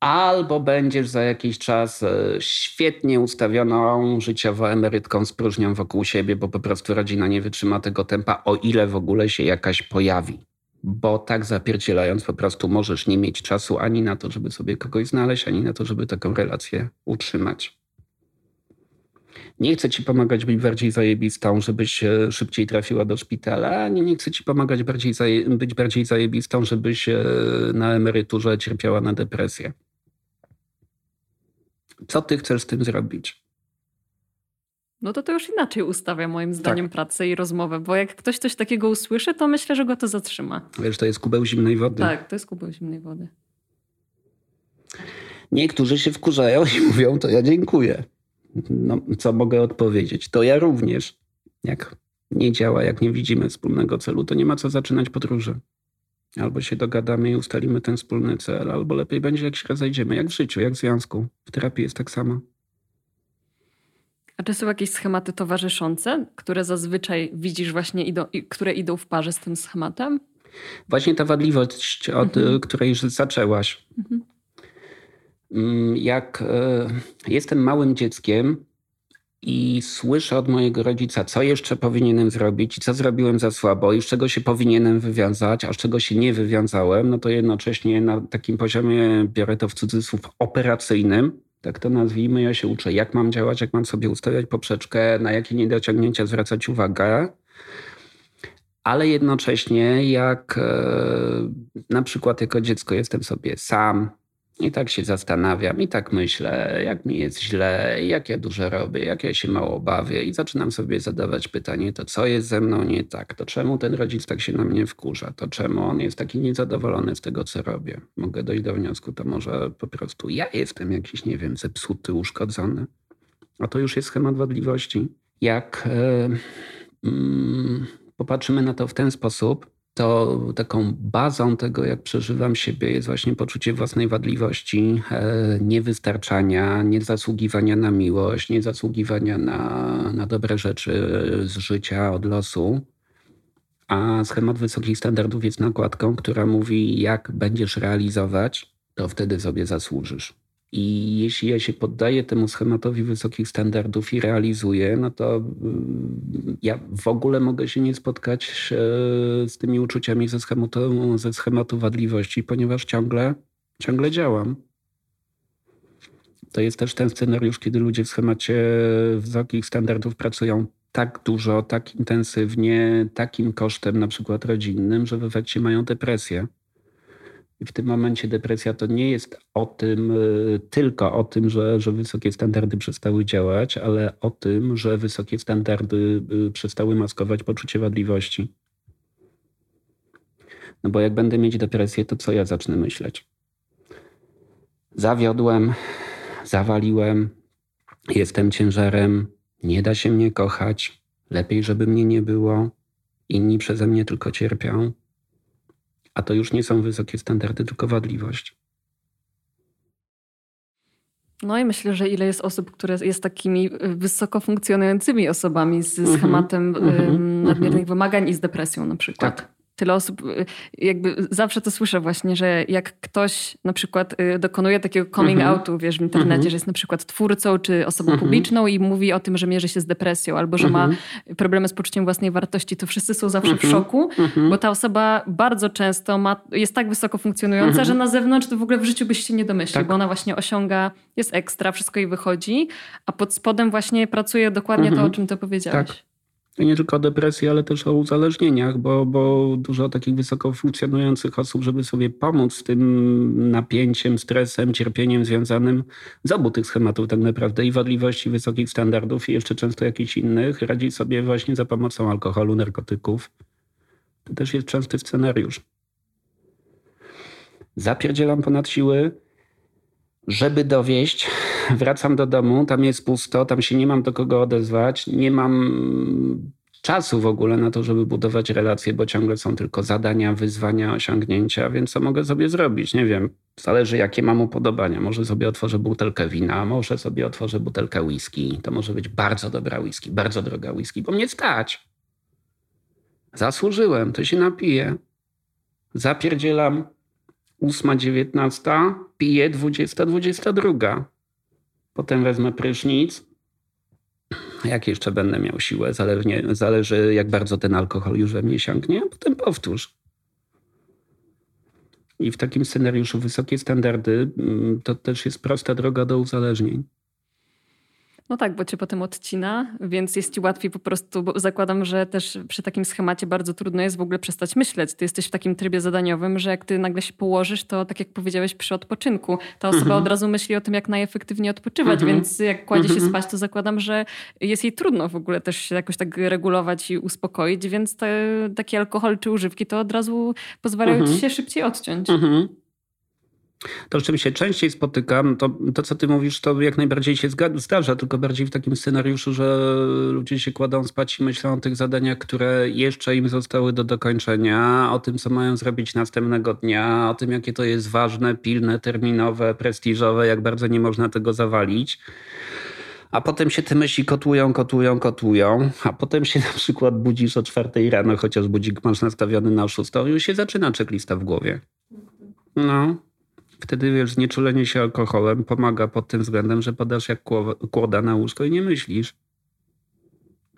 B: Albo będziesz za jakiś czas e, świetnie ustawioną życiowo emerytką z próżnią wokół siebie, bo po prostu rodzina nie wytrzyma tego tempa, o ile w ogóle się jakaś pojawi bo tak zapierdzielając po prostu możesz nie mieć czasu ani na to, żeby sobie kogoś znaleźć, ani na to, żeby taką relację utrzymać. Nie chcę ci pomagać być bardziej zajebistą, żebyś szybciej trafiła do szpitala, ani nie chcę ci pomagać bardziej być bardziej zajebistą, żebyś na emeryturze cierpiała na depresję. Co ty chcesz z tym zrobić?
A: No to to już inaczej ustawia moim zdaniem tak. pracę i rozmowę, bo jak ktoś coś takiego usłyszy, to myślę, że go to zatrzyma.
B: Wiesz, to jest kubeł zimnej wody.
A: Tak, to jest kubeł zimnej wody.
B: Niektórzy się wkurzają i *laughs* mówią, to ja dziękuję. No, co mogę odpowiedzieć? To ja również. Jak nie działa, jak nie widzimy wspólnego celu, to nie ma co zaczynać podróży. Albo się dogadamy i ustalimy ten wspólny cel, albo lepiej będzie, jak się rozejdziemy, jak w życiu, jak w związku. W terapii jest tak samo.
A: A czy są jakieś schematy towarzyszące, które zazwyczaj widzisz właśnie, idą, które idą w parze z tym schematem?
B: Właśnie ta wadliwość, od mhm. której już zaczęłaś. Mhm. Mm, jak e, jestem małym dzieckiem i słyszę od mojego rodzica, co jeszcze powinienem zrobić, co zrobiłem za słabo i z czego się powinienem wywiązać, a z czego się nie wywiązałem, no to jednocześnie na takim poziomie, biorę to w cudzysłów, operacyjnym, tak to nazwijmy, ja się uczę, jak mam działać, jak mam sobie ustawiać poprzeczkę, na jakie niedociągnięcia zwracać uwagę. Ale jednocześnie, jak e, na przykład jako dziecko jestem sobie sam, i tak się zastanawiam, i tak myślę, jak mi jest źle, jak ja dużo robię, jak ja się mało bawię, i zaczynam sobie zadawać pytanie: to co jest ze mną nie tak? To czemu ten rodzic tak się na mnie wkurza? To czemu on jest taki niezadowolony z tego, co robię? Mogę dojść do wniosku, to może po prostu ja jestem jakiś, nie wiem, zepsuty, uszkodzony. A to już jest schemat wadliwości. Jak yy, yy, popatrzymy na to w ten sposób, to taką bazą tego, jak przeżywam siebie, jest właśnie poczucie własnej wadliwości, e, niewystarczania, niezasługiwania na miłość, niezasługiwania na, na dobre rzeczy z życia, od losu. A schemat wysokich standardów jest nakładką, która mówi, jak będziesz realizować, to wtedy sobie zasłużysz. I jeśli ja się poddaję temu schematowi wysokich standardów i realizuję, no to mm, ja w ogóle mogę się nie spotkać e, z tymi uczuciami ze schematu, ze schematu wadliwości, ponieważ ciągle, ciągle działam. To jest też ten scenariusz, kiedy ludzie w schemacie wysokich standardów pracują tak dużo, tak intensywnie, takim kosztem, na przykład rodzinnym, że w efekcie mają depresję. W tym momencie depresja to nie jest o tym, y, tylko o tym, że, że wysokie standardy przestały działać, ale o tym, że wysokie standardy y, przestały maskować poczucie wadliwości. No bo jak będę mieć depresję, to co ja zacznę myśleć? Zawiodłem, zawaliłem, jestem ciężarem, nie da się mnie kochać, lepiej, żeby mnie nie było, inni przeze mnie tylko cierpią a to już nie są wysokie standardy, tylko wadliwość.
A: No i myślę, że ile jest osób, które jest takimi wysoko funkcjonującymi osobami z mhm. schematem mm -hmm. nadmiernych mm -hmm. wymagań i z depresją na przykład. Tak tyle osób, y, jakby zawsze to słyszę właśnie, że jak ktoś na przykład y, dokonuje takiego coming mm -hmm. outu, wiesz, w internecie, mm -hmm. że jest na przykład twórcą czy osobą mm -hmm. publiczną i mówi o tym, że mierzy się z depresją albo że ma mhm. problemy z poczuciem własnej wartości, to wszyscy są zawsze w mhm. szoku, mhm. bo ta osoba bardzo często ma, jest tak wysoko funkcjonująca, że na zewnątrz to w ogóle w życiu byś się nie domyślił, tak. bo ona właśnie osiąga, jest ekstra, wszystko jej wychodzi, a pod spodem właśnie pracuje dokładnie to, o czym to powiedziałeś. Tak.
B: Nie tylko o depresji, ale też o uzależnieniach, bo, bo dużo takich wysoko funkcjonujących osób, żeby sobie pomóc z tym napięciem, stresem, cierpieniem związanym z obu tych schematów tak naprawdę i wadliwości wysokich standardów i jeszcze często jakichś innych, radzi sobie właśnie za pomocą alkoholu, narkotyków. To też jest częsty scenariusz. Zapierdzielam ponad siły, żeby dowieść, *laughs* wracam do domu, tam jest pusto, tam się nie mam do kogo odezwać, nie mam czasu w ogóle na to, żeby budować relacje, bo ciągle są tylko zadania, wyzwania, osiągnięcia, więc co mogę sobie zrobić? Nie wiem, zależy jakie mam upodobania. Może sobie otworzę butelkę wina, może sobie otworzę butelkę whisky. To może być bardzo dobra whisky, bardzo droga whisky, bo mnie stać. Zasłużyłem, to się napiję. Zapierdzielam 8.19, piję 20.22. Potem wezmę prysznic. Jak jeszcze będę miał siłę, zależnie, zależy jak bardzo ten alkohol już we mnie sięgnie, a potem powtórz. I w takim scenariuszu wysokie standardy mm, to też jest prosta droga do uzależnień.
A: No tak, bo cię potem odcina, więc jest ci łatwiej po prostu, bo zakładam, że też przy takim schemacie bardzo trudno jest w ogóle przestać myśleć. Ty jesteś w takim trybie zadaniowym, że jak ty nagle się położysz, to tak jak powiedziałeś przy odpoczynku, ta osoba mhm. od razu myśli o tym, jak najefektywniej odpoczywać, mhm. więc jak kładzie się mhm. spać, to zakładam, że jest jej trudno w ogóle też się jakoś tak regulować i uspokoić, więc te, taki alkohol czy używki to od razu pozwalają ci się szybciej odciąć.
B: To, z czym się częściej spotykam, to, to co ty mówisz, to jak najbardziej się zdarza, tylko bardziej w takim scenariuszu, że ludzie się kładą spać i myślą o tych zadaniach, które jeszcze im zostały do dokończenia, o tym, co mają zrobić następnego dnia, o tym, jakie to jest ważne, pilne, terminowe, prestiżowe, jak bardzo nie można tego zawalić. A potem się te myśli kotłują, kotłują, kotłują, a potem się *laughs* na przykład budzisz o czwartej rano, chociaż budzik masz nastawiony na szóstą już się zaczyna checklista w głowie. No, Wtedy wiesz, znieczulenie się alkoholem pomaga pod tym względem, że podasz jak kłoda na łóżko i nie myślisz.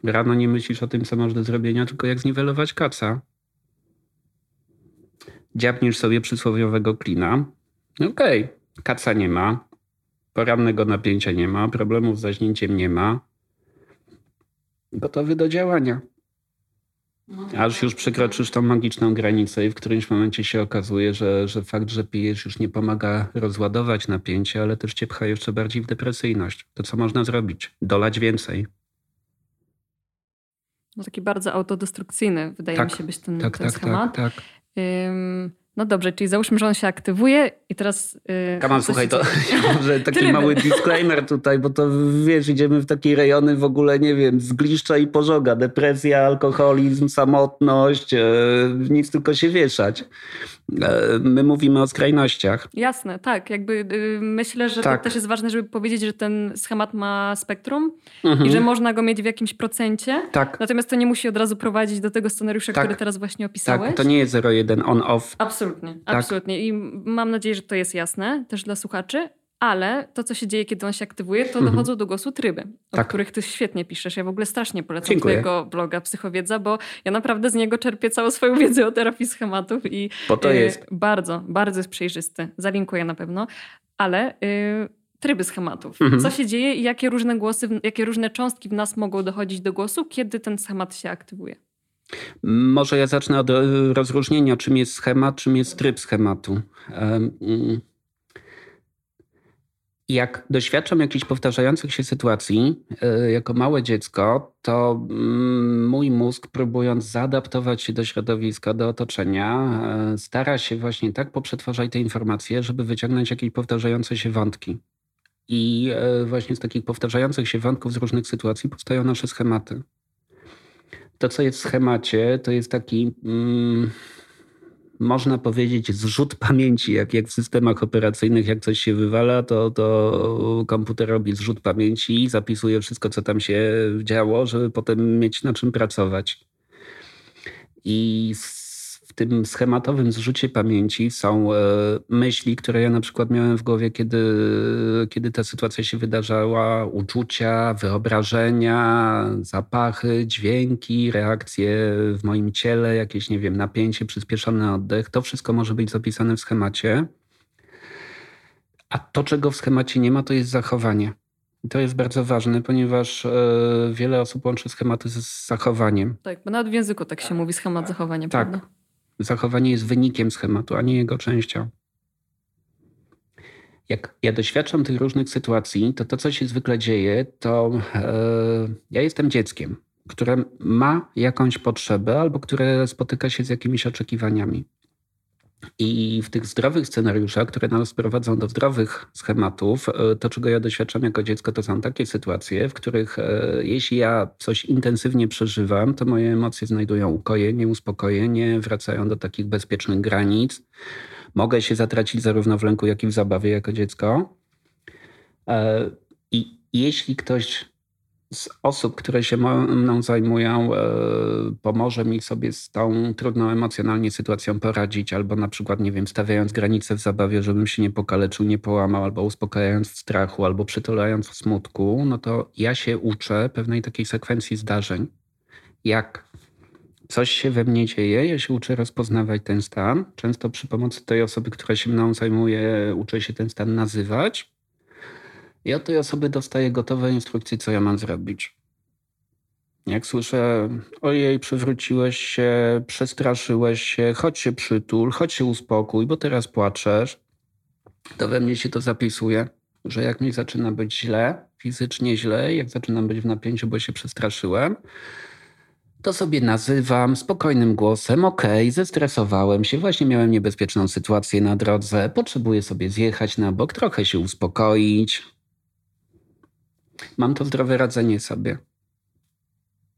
B: Rano nie myślisz o tym, co masz do zrobienia, tylko jak zniwelować kaca. Dziabniesz sobie przysłowiowego klina. Okej, okay. kaca nie ma, porannego napięcia nie ma, problemów z zaśnięciem nie ma. Gotowy do działania. No Aż już przekroczysz tą magiczną granicę i w którymś momencie się okazuje, że, że fakt, że pijesz już nie pomaga rozładować napięcie, ale też cię pcha jeszcze bardziej w depresyjność. To co można zrobić? Dolać więcej.
A: No taki bardzo autodestrukcyjny wydaje tak, mi się być ten, tak, ten tak, schemat. Tak, tak. Ym, no dobrze, czyli załóżmy, że on się aktywuje i teraz...
B: Yy, Kaman, słuchaj, to *laughs* może taki Tryby. mały disclaimer tutaj, bo to wiesz, idziemy w takie rejony w ogóle, nie wiem, zgliszcza i pożoga, depresja, alkoholizm, samotność, yy, nic tylko się wieszać. E, my mówimy o skrajnościach.
A: Jasne, tak. Jakby y, myślę, że tak. to też jest ważne, żeby powiedzieć, że ten schemat ma spektrum mhm. i że można go mieć w jakimś procencie. Tak. Natomiast to nie musi od razu prowadzić do tego scenariusza, tak. który teraz właśnie opisałeś.
B: Tak, to nie jest 0,1 on-off.
A: Absolutnie, tak. absolutnie. I mam nadzieję, że to jest jasne też dla słuchaczy ale to, co się dzieje, kiedy on się aktywuje, to mhm. dochodzą do głosu tryby, o tak. których ty świetnie piszesz. Ja w ogóle strasznie polecam Dziękuję. twojego bloga Psychowiedza, bo ja naprawdę z niego czerpię całą swoją wiedzę o terapii schematów i
B: bo to jest. Y,
A: bardzo, bardzo jest przejrzysty. Zalinkuję na pewno, ale y, tryby schematów. Mhm. Co się dzieje i jakie różne głosy, jakie różne cząstki w nas mogą dochodzić do głosu, kiedy ten schemat się aktywuje?
B: Może ja zacznę od y, rozróżnienia, czym jest schemat, czym jest tryb schematu. Um, jak doświadczam jakichś powtarzających się sytuacji e, jako małe dziecko, to mm, mój mózg, próbując zaadaptować się do środowiska, do otoczenia, e, stara się właśnie tak poprzetwarzać te informacje, żeby wyciągnąć jakieś powtarzające się wątki. I e, właśnie z takich powtarzających się wątków z różnych sytuacji powstają nasze schematy. To, co jest w schemacie, to jest taki. Mm, można powiedzieć, zrzut pamięci, jak, jak w systemach operacyjnych, jak coś się wywala, to, to komputer robi zrzut pamięci i zapisuje wszystko, co tam się działo, żeby potem mieć na czym pracować. I tym schematowym zrzucie pamięci są e, myśli, które ja na przykład miałem w głowie, kiedy, kiedy ta sytuacja się wydarzała, uczucia, wyobrażenia, zapachy, dźwięki, reakcje w moim ciele, jakieś, nie wiem, napięcie, przyspieszony oddech. To wszystko może być zapisane w schemacie. A to, czego w schemacie nie ma, to jest zachowanie To jest bardzo ważne, ponieważ e, wiele osób łączy schematy z zachowaniem.
A: Tak, bo nawet w języku tak się mówi schemat zachowania,
B: tak.
A: prawda?
B: Zachowanie jest wynikiem schematu, a nie jego częścią. Jak ja doświadczam tych różnych sytuacji, to to, co się zwykle dzieje, to e, ja jestem dzieckiem, które ma jakąś potrzebę albo które spotyka się z jakimiś oczekiwaniami. I w tych zdrowych scenariuszach, które nas prowadzą do zdrowych schematów, e, to czego ja doświadczam jako dziecko, to są takie sytuacje, w których e, jeśli ja coś intensywnie przeżywam, to moje emocje znajdują ukojenie, uspokojenie, wracają do takich bezpiecznych granic. Mogę się zatracić zarówno w lęku, jak i w zabawie jako dziecko. E, I jeśli ktoś z osób, które się mną zajmują, e, pomoże mi sobie z tą trudną emocjonalnie sytuacją poradzić, albo na przykład, nie wiem, stawiając granice w zabawie, żebym się nie pokaleczył, nie połamał, albo uspokajając w strachu, albo przytulając w smutku, no to ja się uczę pewnej takiej sekwencji zdarzeń. Jak coś się we mnie dzieje, ja się uczę rozpoznawać ten stan. Często przy pomocy tej osoby, która się mną zajmuje, uczę się ten stan nazywać i od tej osoby dostaję gotowe instrukcje, co ja mam zrobić. Jak słyszę, ojej, przewróciłeś się, przestraszyłeś się, chodź się przytul, chodź się uspokój, bo teraz płaczesz, to we mnie się to zapisuje, że jak mi zaczyna być źle, fizycznie źle, jak zaczynam być w napięciu, bo się przestraszyłem, to sobie nazywam spokojnym głosem, okej, zestresowałem się, właśnie miałem niebezpieczną sytuację na drodze, potrzebuję sobie zjechać na bok, trochę się uspokoić, mam to zdrowe radzenie sobie.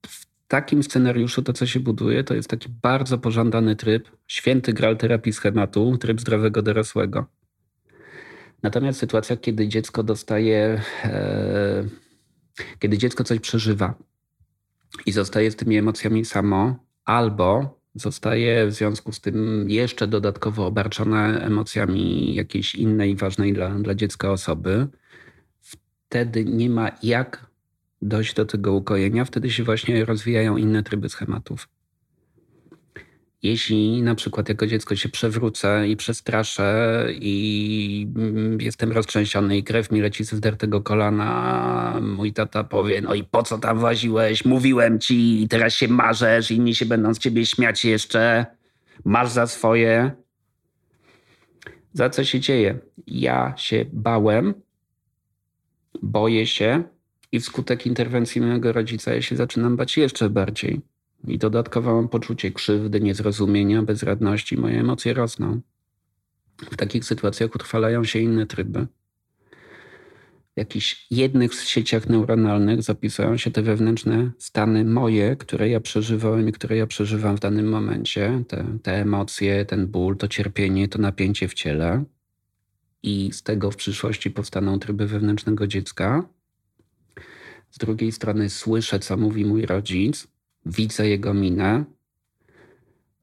B: W takim scenariuszu to, co się buduje, to jest taki bardzo pożądany tryb, święty gral terapii schematu, tryb zdrowego dorosłego. Natomiast sytuacja, kiedy dziecko dostaje, e, kiedy dziecko coś przeżywa i zostaje z tymi emocjami samo, albo zostaje w związku z tym jeszcze dodatkowo obarczone emocjami jakiejś innej ważnej dla, dla dziecka osoby, wtedy nie ma jak dojść do tego ukojenia, wtedy się właśnie rozwijają inne tryby schematów. Jeśli na przykład jako dziecko się przewrócę i przestraszę i jestem roztrzęsiony i krew mi leci ze zdartego kolana, mój tata powie, no i po co tam właziłeś, mówiłem ci i teraz się marzesz, inni się będą z ciebie śmiać jeszcze, masz za swoje. Za co się dzieje? Ja się bałem, boję się i wskutek interwencji mojego rodzica ja się zaczynam bać jeszcze bardziej. I dodatkowo mam poczucie krzywdy, niezrozumienia, bezradności. Moje emocje rosną. W takich sytuacjach utrwalają się inne tryby. W jakichś jednych sieciach neuronalnych zapisują się te wewnętrzne stany moje, które ja przeżywałem i które ja przeżywam w danym momencie. Te, te emocje, ten ból, to cierpienie, to napięcie w ciele i z tego w przyszłości powstaną tryby wewnętrznego dziecka. Z drugiej strony słyszę, co mówi mój rodzic, widzę jego minę.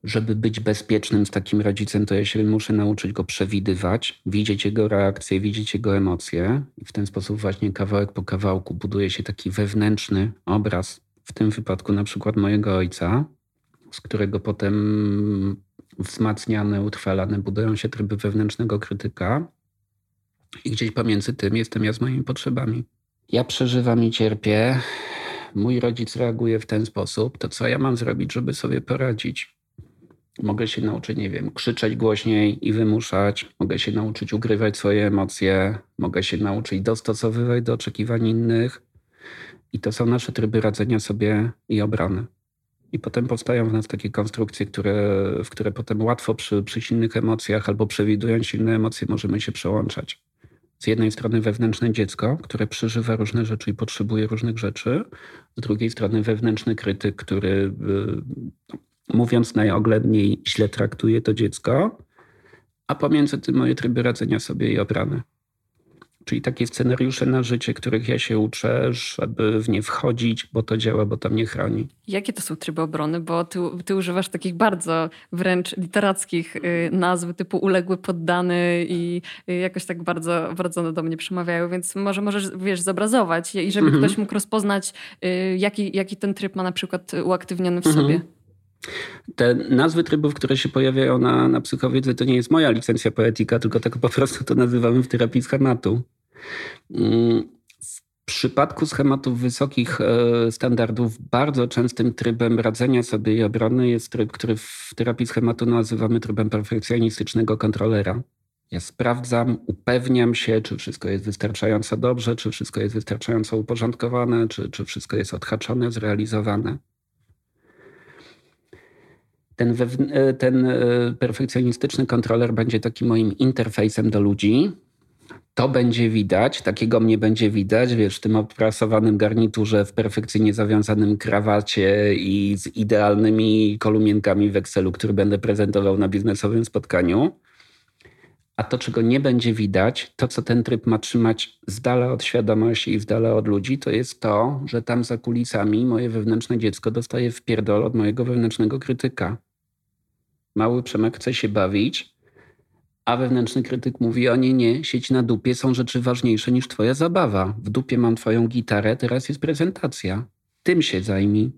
B: Żeby być bezpiecznym z takim rodzicem, to ja się muszę nauczyć go przewidywać, widzieć jego reakcje, widzieć jego emocje. I w ten sposób właśnie kawałek po kawałku buduje się taki wewnętrzny obraz, w tym wypadku na przykład mojego ojca, z którego potem wzmacniane, utrwalane budują się tryby wewnętrznego krytyka, i gdzieś pomiędzy tym jestem ja z moimi potrzebami. Ja przeżywam i cierpię. Mój rodzic reaguje w ten sposób. To co ja mam zrobić, żeby sobie poradzić? Mogę się nauczyć, nie wiem, krzyczeć głośniej i wymuszać. Mogę się nauczyć ugrywać swoje emocje. Mogę się nauczyć dostosowywać do oczekiwań innych. I to są nasze tryby radzenia sobie i obrony. I potem powstają w nas takie konstrukcje, które, w które potem łatwo przy, przy silnych emocjach albo przewidując silne emocje możemy się przełączać z jednej strony wewnętrzne dziecko, które przeżywa różne rzeczy i potrzebuje różnych rzeczy, z drugiej strony wewnętrzny krytyk, który y, mówiąc najoględniej źle traktuje to dziecko, a pomiędzy tym moje tryby radzenia sobie i obrany. Czyli takie scenariusze na życie, których ja się uczę, żeby w nie wchodzić, bo to działa, bo to mnie chroni.
A: Jakie to są tryby obrony? Bo ty, ty używasz takich bardzo wręcz literackich y, nazw typu uległy, poddany i y, jakoś tak bardzo, bardzo do mnie przemawiają, więc może możesz, wiesz, zobrazować i żeby mhm. ktoś mógł rozpoznać, y, jaki, jaki ten tryb ma na przykład uaktywniony w mhm. sobie.
B: Te nazwy trybów, które się pojawiają na, na psychowiedzy, to nie jest moja licencja poetyka, tylko tak po prostu to nazywamy w terapii schematu. Mm, w przypadku schematów wysokich e, standardów bardzo częstym trybem radzenia sobie i obrony jest tryb, który w terapii schematu nazywamy trybem perfekcjonistycznego kontrolera. Ja sprawdzam, upewniam się, czy wszystko jest wystarczająco dobrze, czy wszystko jest wystarczająco uporządkowane, czy, czy wszystko jest odhaczone, zrealizowane. Ten, e, ten e, perfekcjonistyczny kontroler będzie takim moim interfejsem do ludzi, to będzie widać, takiego mnie będzie widać, wiesz, w tym oprasowanym garniturze, w perfekcyjnie zawiązanym krawacie i z idealnymi kolumienkami w Excelu, który będę prezentował na biznesowym spotkaniu. A to, czego nie będzie widać, to, co ten tryb ma trzymać z dala od świadomości i z dala od ludzi, to jest to, że tam za kulisami moje wewnętrzne dziecko dostaje wpierdol od mojego wewnętrznego krytyka. Mały Przemek chce się bawić, a wewnętrzny krytyk mówi, o nie, nie, sieć na dupie są rzeczy ważniejsze niż twoja zabawa. W dupie mam twoją gitarę, teraz jest prezentacja. Tym się zajmij.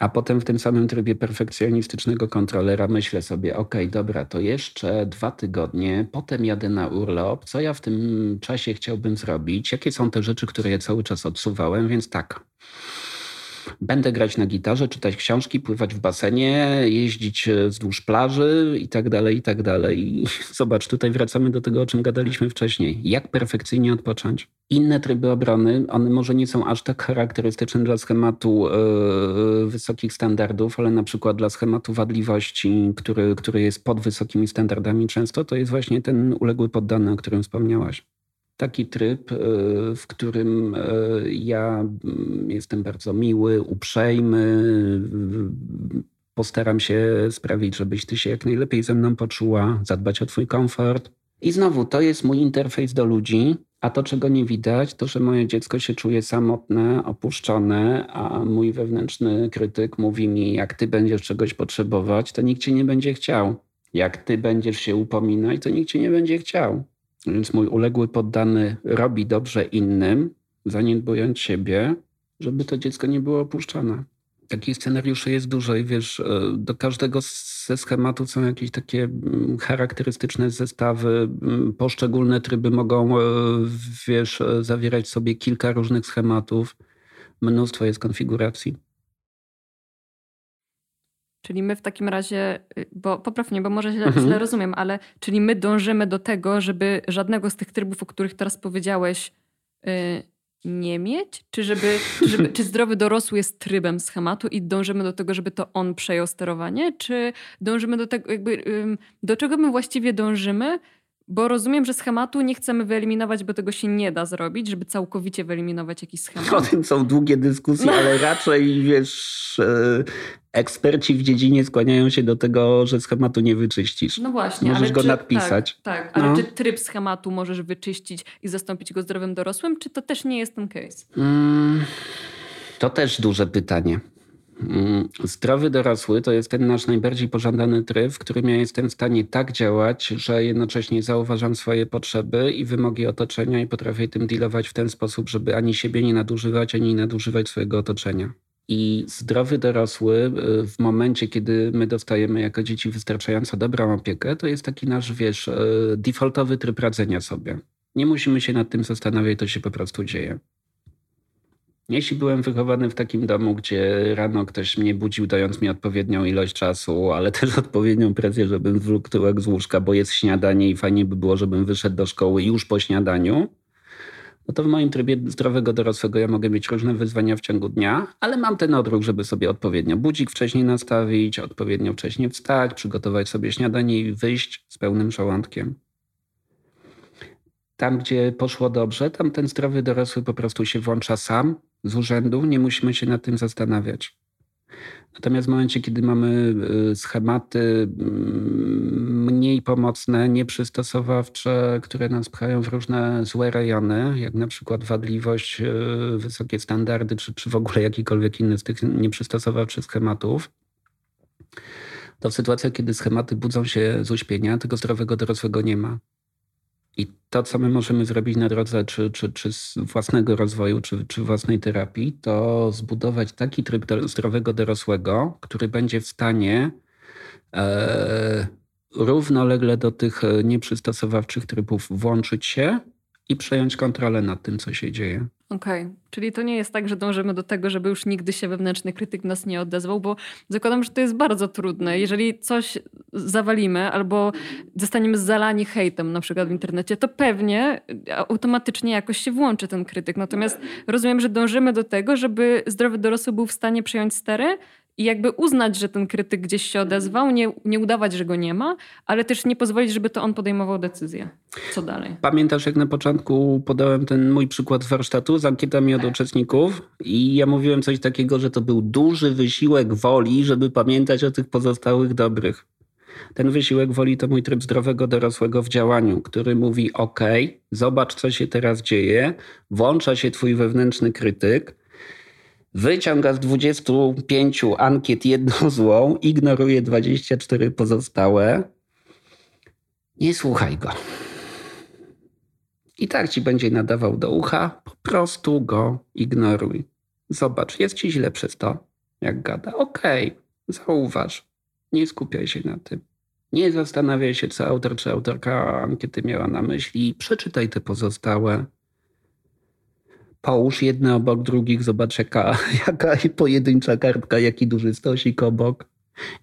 B: A potem w tym samym trybie perfekcjonistycznego kontrolera myślę sobie, ok, dobra, to jeszcze dwa tygodnie, potem jadę na urlop, co ja w tym czasie chciałbym zrobić, jakie są te rzeczy, które ja cały czas odsuwałem, więc tak. Będę grać na gitarze, czytać książki, pływać w basenie, jeździć e, wzdłuż plaży i tak dalej, i tak dalej. *laughs* Zobacz, tutaj wracamy do tego, o czym gadaliśmy wcześniej. Jak perfekcyjnie odpocząć? Inne tryby obrony, one może nie są aż tak charakterystyczne dla schematu yy, wysokich standardów, ale na przykład dla schematu wadliwości, który, który jest pod wysokimi standardami często, to jest właśnie ten uległy poddany, o którym wspomniałaś taki tryb, e, w którym e, ja mm, jestem bardzo miły, uprzejmy. Postaram się sprawić, żebyś ty się jak najlepiej ze mną poczuła, zadbać o twój komfort. I znowu, to jest mój interfejs do ludzi, a to, czego nie widać, to, że moje dziecko się czuje samotne, opuszczone, a mój wewnętrzny krytyk mówi mi, jak ty będziesz czegoś potrzebować, to nikt cię nie będzie chciał. Jak ty będziesz się upominać, to nikt cię nie będzie chciał. Więc mój uległy poddany robi dobrze innym, zaniedbując siebie, żeby to dziecko nie było opuszczane. Takich scenariuszy jest dużo i wiesz, e, do każdego ze schematów są jakieś takie mm, charakterystyczne zestawy. Mm, poszczególne tryby mogą, e, wiesz, e, zawierać sobie kilka różnych schematów. Mnóstwo jest konfiguracji.
A: Czyli my w takim razie, y, bo poprawnie, bo może źle, mhm. źle rozumiem, ale czyli my dążymy do tego, żeby żadnego z tych trybów, o których teraz powiedziałeś, yy, nie mieć? Czy, żeby, żeby, *laughs* czy zdrowy dorosły jest trybem schematu i dążymy do tego, żeby to on przejął sterowanie? Czy dążymy do tego, jakby, do czego my właściwie dążymy? Bo rozumiem, że schematu nie chcemy wyeliminować, bo tego się nie da zrobić, żeby całkowicie wyeliminować jakiś schemat. *laughs*
B: O tym są długie dyskusje, no. ale raczej wiesz, e, eksperci w dziedzinie skłaniają się do tego, że schematu nie wyczyścisz.
A: No właśnie.
B: Możesz go czy, nadpisać.
A: Tak, tak. ale no. czy tryb schematu możesz wyczyścić i zastąpić go zdrowym dorosłym, czy to też nie jest ten case? Mm,
B: to też duże pytanie. Mm, zdrowy dorosły to jest ten nasz najbardziej pożądany tryb, w którym ja jestem w stanie tak działać, że jednocześnie zauważam swoje potrzeby i wymogi otoczenia i potrafię tym dealować w ten sposób, żeby ani siebie nie nadużywać, ani nadużywać swojego otoczenia. I zdrowy dorosły y, w momencie, kiedy my dostajemy jako dzieci wystarczająco dobrą opiekę, to jest taki nasz, wiesz, y, defaultowy tryb radzenia sobie. Nie musimy się nad tym zastanawiać, to się po prostu dzieje. Jeśli byłem wychowany w takim domu, gdzie rano ktoś mnie budził, dając mi odpowiednią ilość czasu, ale *laughs* też odpowiednią presję, żebym zwlókł tyłek z łóżka, bo jest śniadanie i fajnie by było, żebym wyszedł do szkoły już po śniadaniu, no to w moim trybie zdrowego dorosłego ja mogę mieć różne wyzwania w ciągu dnia, ale mam ten odruch, żeby sobie odpowiednio budzik wcześniej nastawić, odpowiednio wcześniej wstać, przygotować sobie śniadanie i wyjść z pełnym żołądkiem. Tam, gdzie poszło dobrze, tam ten zdrowy dorosły po prostu się włącza sam z urzędu, nie musimy się nad tym zastanawiać. Natomiast w momencie, kiedy mamy y, schematy mm, mniej pomocne, nieprzystosowawcze, które nas pchają w różne złe rejony, jak na przykład wadliwość, y, wysokie standardy, czy, czy w ogóle jakikolwiek inny z tych nieprzystosowawczych schematów, to w sytuacjach, kiedy schematy budzą się z uśpienia, tego zdrowego dorosłego nie ma. I to, co my możemy zrobić na drodze czy, czy, czy własnego rozwoju, czy, czy własnej terapii, to zbudować taki tryb zdrowego dorosłego, który będzie w stanie e, równolegle do tych nieprzystosowawczych trybów włączyć się i przejąć kontrolę nad tym, co się dzieje.
A: Okej, okay. czyli to nie jest tak, że dążymy do tego, żeby już nigdy się wewnętrzny krytyk nas nie odezwał, bo zakładam, że to jest bardzo trudne. Jeżeli coś zawalimy albo zostaniemy zalani hejtem na przykład w internecie, to pewnie automatycznie jakoś się włączy ten krytyk. Natomiast rozumiem, że dążymy do tego, żeby zdrowy dorosły był w stanie przejąć stery i jakby uznać, że ten krytyk gdzieś się odezwał, nie, nie udawać, że go nie ma, ale też nie pozwolić, żeby to on podejmował decyzję. Co dalej?
B: Pamiętasz, jak na początku podałem ten mój przykład warsztatu z ankietami od tak. uczestników i ja mówiłem coś takiego, że to był duży wysiłek woli, żeby pamiętać o tych pozostałych dobrych. Ten wysiłek woli to mój tryb zdrowego dorosłego w działaniu, który mówi: OK, zobacz, co się teraz dzieje, włącza się twój wewnętrzny krytyk, wyciąga z 25 ankiet jedną *laughs* złą, ignoruje 24 pozostałe. Nie słuchaj go. I tak ci będzie nadawał do ucha, po prostu go ignoruj. Zobacz, jest ci źle przez to, jak gada. Okej, okay, zauważ. Nie skupiaj się na tym. Nie zastanawiaj się, co autor czy autorka ankiety miała na myśli. Przeczytaj te pozostałe połóż jedne obok drugich, zobacz jaka, *laughs* jaka pojedyncza kartka, jaki duży stosik obok.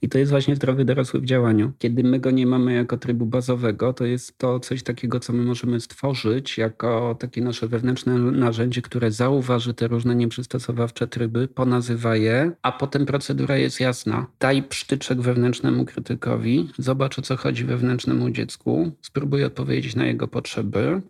B: I to jest właśnie zdrowy dorosły w działaniu. Kiedy my go nie mamy jako trybu bazowego, to jest to coś takiego, co my możemy stworzyć jako takie nasze wewnętrzne narzędzie, które zauważy te różne nieprzystosowawcze tryby, ponazywa je, a potem procedura jest jasna. Daj psztyczek wewnętrznemu krytykowi, zobacz o co chodzi wewnętrznemu dziecku, spróbuj odpowiedzieć na jego potrzeby,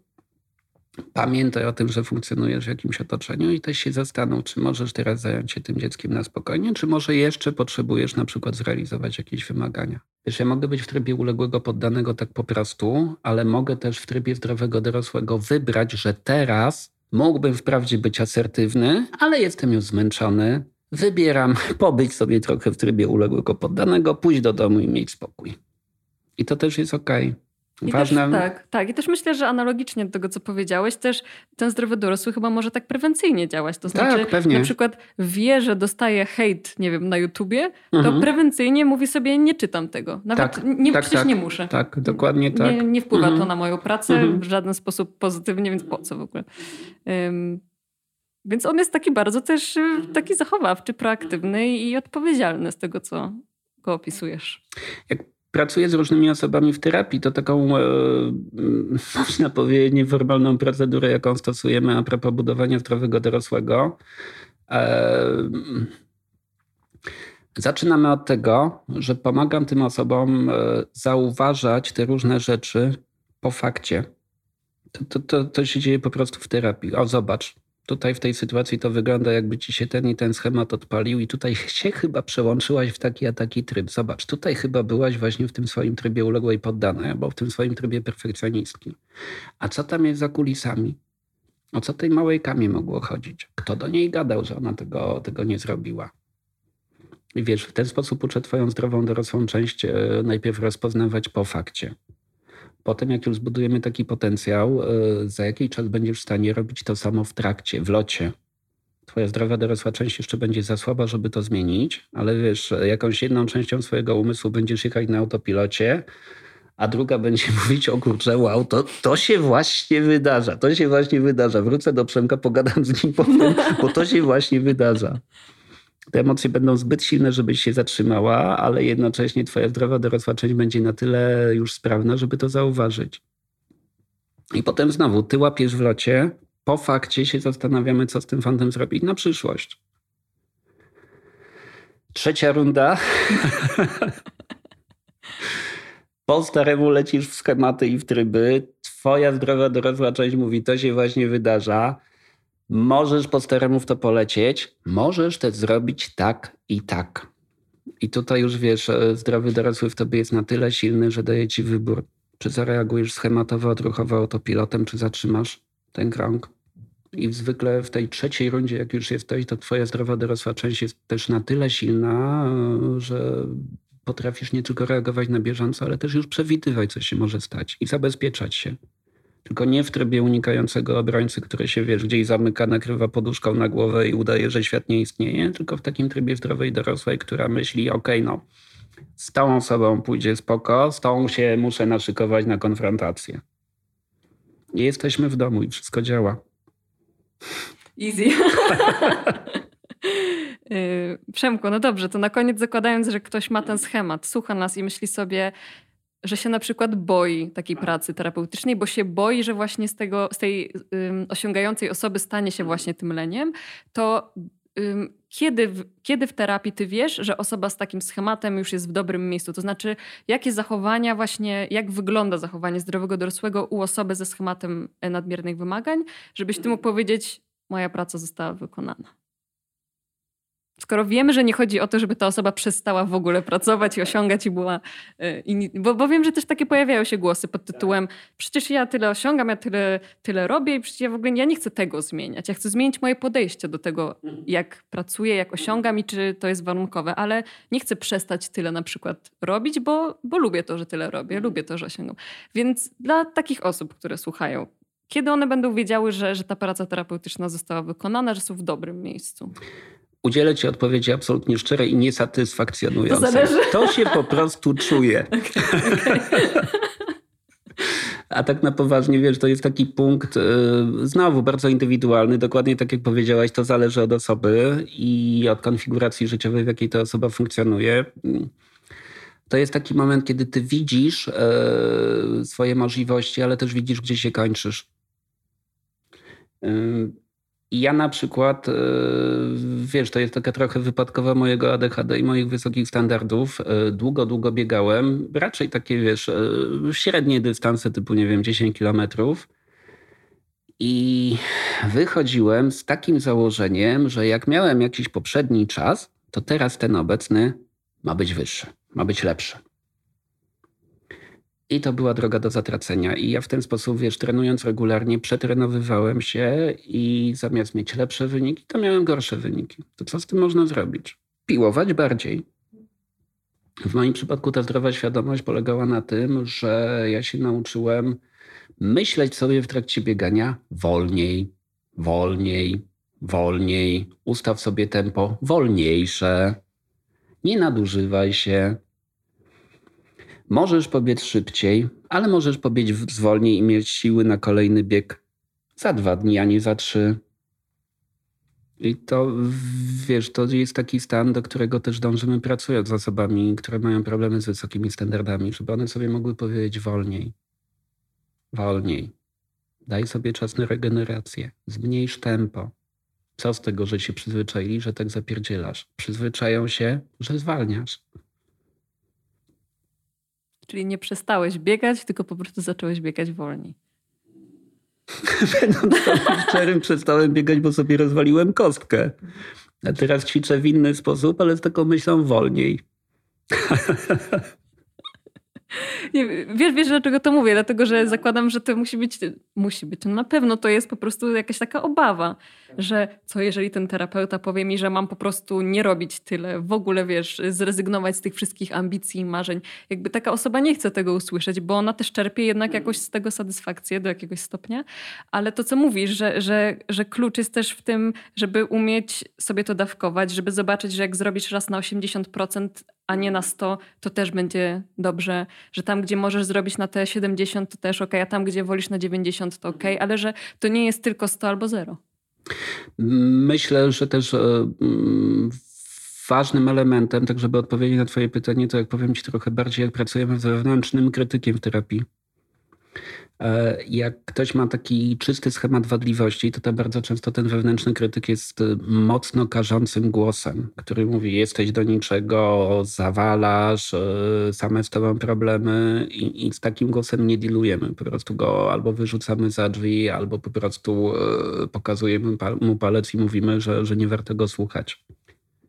B: Pamiętaj o tym, że funkcjonujesz w jakimś otoczeniu i też się zastanów, czy możesz teraz zająć się tym dzieckiem na spokojnie, czy może jeszcze potrzebujesz na przykład zrealizować jakieś wymagania. Wiesz, ja mogę być w trybie uległego poddanego tak po prostu, ale mogę też w trybie zdrowego dorosłego wybrać, że teraz mógłbym wprawdzie być asertywny, ale jestem już zmęczony. Wybieram *laughs* pobyć sobie trochę w trybie uległego poddanego, pójść do domu i mieć spokój. I to też jest okej. Okay.
A: I Ważne... Też, tak, tak. I też myślę, że analogicznie do tego, co powiedziałeś, też ten zdrowy dorosły chyba może tak prewencyjnie działać. To znaczy, tak, pewnie. na przykład wie, że dostaje hejt, nie wiem, na YouTubie, to mhm. prewencyjnie mówi sobie, nie czytam tego. Nawet tak, nie, tak, przecież
B: tak.
A: nie muszę.
B: Tak, dokładnie tak.
A: Nie, nie wpływa mhm. to na moją pracę mhm. w żaden sposób pozytywnie, więc po co w ogóle? Um, więc on jest taki bardzo też y, taki zachowawczy, proaktywny i odpowiedzialny z tego, co go opisujesz.
B: Jak pracuję z różnymi osobami w terapii, to taką, e, *laughs* można powiedzieć, nieformalną procedurę, jaką stosujemy a propos budowania zdrowego dorosłego. E, zaczynamy od tego, że pomagam tym osobom e, zauważać te różne rzeczy po fakcie. To, to, to, to się dzieje po prostu w terapii. O, zobacz, tutaj w tej sytuacji to wygląda, jakby ci się ten i ten schemat odpalił, i tutaj *laughs* się chyba przełączyłaś w taki a taki tryb. Zobacz, tutaj chyba byłaś właśnie w tym swoim trybie uległej poddanej, albo w tym swoim trybie perfekcjonistki. A co tam jest za kulisami? O co tej małej kamie mogło chodzić? Kto do niej gadał, że ona tego, tego nie zrobiła? I wiesz, w ten sposób uczę Twoją zdrową dorosłą część e, najpierw rozpoznawać po fakcie. Potem, jak już zbudujemy taki potencjał, e, za jakiś czas będziesz w stanie robić to samo w trakcie, w locie. Twoja zdrowa dorosła część jeszcze będzie za słaba, żeby to zmienić, ale wiesz, jakąś jedną częścią swojego umysłu będziesz jechać na autopilocie, a druga będzie *laughs* mówić, o kurczę, wow, to, to się właśnie wydarza, to się właśnie wydarza. Wrócę do Przemka, pogadam z nim potem, bo to się właśnie wydarza te emocje będą zbyt silne, żebyś się zatrzymała, ale jednocześnie twoja zdrowa dorosła część będzie na tyle już sprawna, żeby to zauważyć. I potem znowu, ty łapiesz w locie, po fakcie się zastanawiamy, co z tym fantem zrobić na przyszłość. Trzecia runda. *laughs* po staremu lecisz w schematy i w tryby. Twoja zdrowa dorosła część mówi, to się właśnie wydarza Możesz po staremu w to polecieć, możesz też zrobić tak i tak. I tutaj już wiesz, e, zdrowy dorosły w tobie jest na tyle silny, że daje ci wybór. Czy zareagujesz schematowo, odruchowo autopilotem, czy zatrzymasz ten krąg. I zwykle w tej trzeciej rundzie, jak już jesteś, to twoja zdrowa dorosła część jest też na tyle silna, że potrafisz nie tylko reagować na bieżąco, ale też już przewidywać, co się może stać i zabezpieczać się. Tylko nie w trybie unikającego obrońcy, który się, wiesz, gdzieś zamyka, nakrywa poduszką na głowę i udaje, że świat nie istnieje, tylko w takim trybie zdrowej dorosłej, która myśli, okej, no, z tą osobą pójdzie spoko, z tą się muszę naszykować na konfrontację. Jesteśmy w domu i wszystko działa.
A: Easy. *laughs* Y, Przemku, no dobrze, to na koniec zakładając, że ktoś ma ten schemat, słucha nas i myśli sobie, że się na przykład boi takiej pracy terapeutycznej, bo się boi, że właśnie z, tego, z tej um, osiągającej osoby stanie się właśnie tym leniem, to um, kiedy, w, kiedy w terapii ty wiesz, że osoba z takim schematem już jest w dobrym miejscu? To znaczy, jakie zachowania właśnie, jak wygląda zachowanie zdrowego dorosłego u osoby ze schematem nadmiernych wymagań, żebyś ty mógł powiedzieć, moja praca została wykonana. Skoro wiemy, że nie chodzi o to, żeby ta osoba przestała w ogóle pracować i osiągać i była. E, bo, bo wiem, że też takie pojawiają się głosy pod tytułem: Przecież ja tyle osiągam, ja tyle, tyle robię i przecież ja w ogóle ja nie chcę tego zmieniać. Ja chcę zmienić moje podejście do tego, jak pracuję, jak osiągam i czy to jest warunkowe, ale nie chcę przestać tyle na przykład robić, bo, bo lubię to, że tyle robię, lubię to, że osiągam. Więc dla takich osób, które słuchają, kiedy one będą wiedziały, że, że ta praca terapeutyczna została wykonana, że są w dobrym miejscu?
B: Udzielę Ci odpowiedzi absolutnie szczerej i niesatysfakcjonującej. To, zależy. to się po prostu czuje. *laughs* Okay, okay. A tak na poważnie, wiesz, to jest taki punkt, yy, znowu bardzo indywidualny. Dokładnie tak jak powiedziałaś, to zależy od osoby i od konfiguracji życiowej, w jakiej ta osoba funkcjonuje. To jest taki moment, kiedy ty widzisz yy, swoje możliwości, ale też widzisz, gdzie się kończysz. I ja na przykład, wiesz, to jest taka trochę wypadkowa mojego ADHD i moich wysokich standardów. Długo, długo biegałem, raczej takie, wiesz, średnie dystanse typu, nie wiem, 10 kilometrów. I wychodziłem z takim założeniem, że jak miałem jakiś poprzedni czas, to teraz ten obecny ma być wyższy, ma być lepszy. I to była droga do zatracenia. I ja w ten sposób, wiesz, trenując regularnie, przetrenowywałem się i zamiast mieć lepsze wyniki, to miałem gorsze wyniki. To co z tym można zrobić? Piłować bardziej. W moim przypadku ta zdrowa świadomość polegała na tym, że ja się nauczyłem myśleć sobie w trakcie biegania wolniej, wolniej, wolniej. Ustaw sobie tempo wolniejsze. Nie nadużywaj się. Możesz pobiec szybciej, ale możesz pobiec zwolniej i mieć siły na kolejny bieg za dwa dni, a nie za trzy. I to, wiesz, to jest taki stan, do którego też dążymy pracując z osobami, które mają problemy z wysokimi standardami, żeby one sobie mogły powiedzieć wolniej. Wolniej. Daj sobie czas na regenerację. Zmniejsz tempo. Co z tego, że się przyzwyczaili, że tak zapierdzielasz? Przyzwyczają się, że zwalniasz.
A: Czyli nie przestałeś biegać, tylko po prostu zacząłeś biegać wolniej. *laughs*
B: Będąc szczerym, przestałem biegać, bo sobie rozwaliłem kostkę. A teraz ćwiczę w inny sposób, ale z taką myślą wolniej. *laughs*
A: wiesz, wiesz, dlaczego to mówię? Dlatego, że zakładam, że to musi być, musi być. No na pewno to jest po prostu jakaś taka obawa, że co jeżeli ten terapeuta powie mi, że mam po prostu nie robić tyle, w ogóle wiesz, zrezygnować z tych wszystkich ambicji i marzeń. Jakby taka osoba nie chce tego usłyszeć, bo ona też czerpie jednak jakoś z tego satysfakcję do jakiegoś stopnia. Ale to, co mówisz, że, że, że klucz jest też w tym, żeby umieć sobie to dawkować, żeby zobaczyć, że jak zrobisz raz na 80%, a nie na 100, to też będzie dobrze, że tam, gdzie możesz zrobić na te 70, to też ok, a tam, gdzie wolisz na 90, to ok, ale że to nie jest tylko 100 albo 0.
B: Myślę, że też e, mm, ważnym elementem, tak żeby odpowiedzieć na twoje pytanie, to jak powiem ci trochę bardziej, jak pracujemy z wewnętrznym krytykiem w terapii. E, jak ktoś ma taki czysty schemat wadliwości, to, to bardzo często ten wewnętrzny krytyk jest e, mocno karzącym głosem, który mówi: Jesteś do niczego, zawalasz, e, same z tobą problemy, i, i z takim głosem nie dealujemy. Po prostu go albo wyrzucamy za drzwi, albo po prostu pokazujemy mu palec i mówimy, że, że nie warto go słuchać.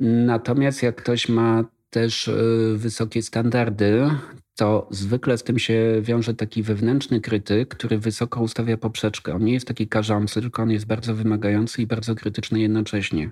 B: Natomiast jak ktoś ma też wysokie standardy, to zwykle z tym się wiąże taki wewnętrzny krytyk, który wysoko ustawia poprzeczkę. On nie jest taki karzący, tylko on jest bardzo wymagający i bardzo krytyczny jednocześnie.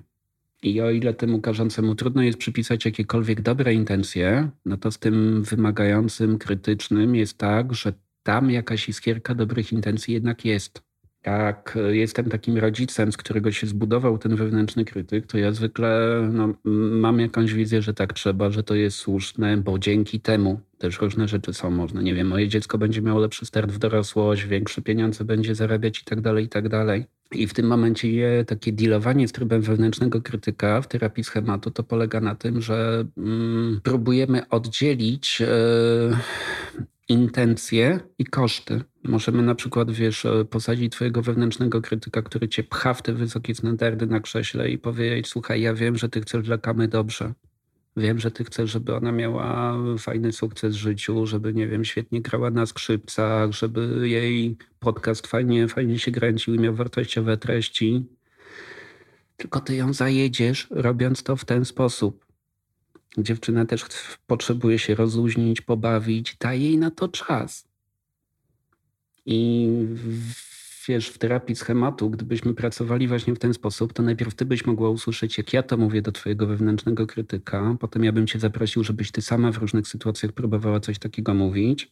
B: I o ile temu karzącemu trudno jest przypisać jakiekolwiek dobre intencje, no to z tym wymagającym, krytycznym jest tak, że tam jakaś iskierka dobrych intencji jednak jest. Jak jestem takim rodzicem, z którego się zbudował ten wewnętrzny krytyk, to ja zwykle no, mam jakąś wizję, że tak trzeba, że to jest słuszne, bo dzięki temu też różne rzeczy są można. Nie wiem, moje dziecko będzie miało lepszy start w dorosłość, większe pieniądze będzie zarabiać i tak dalej, i tak dalej. I w tym momencie je, takie dealowanie z trybem wewnętrznego krytyka w terapii schematu to polega na tym, że mm, próbujemy oddzielić e, intencje i koszty. Możemy na przykład, wiesz, e, posadzić twojego wewnętrznego krytyka, który cię pcha w te wysokie standardy na krześle i powiedzieć, słuchaj, ja wiem, że ty chcesz dla Kamy dobrze. Wiem, że ty chcesz, żeby ona miała fajny sukces w życiu, żeby, nie wiem, świetnie grała na skrzypcach, żeby jej podcast fajnie, fajnie się kręcił i miał wartościowe treści. Tylko ty ją zajedziesz, robiąc to w ten sposób. Dziewczyna też potrzebuje się rozluźnić, pobawić, daj jej na to czas. I wiesz, w terapii schematu, gdybyśmy pracowali właśnie w ten sposób, to najpierw ty byś mogła usłyszeć, jak ja to mówię do twojego wewnętrznego krytyka, potem ja bym cię zaprosił, żebyś ty sama w różnych sytuacjach próbowała coś takiego mówić.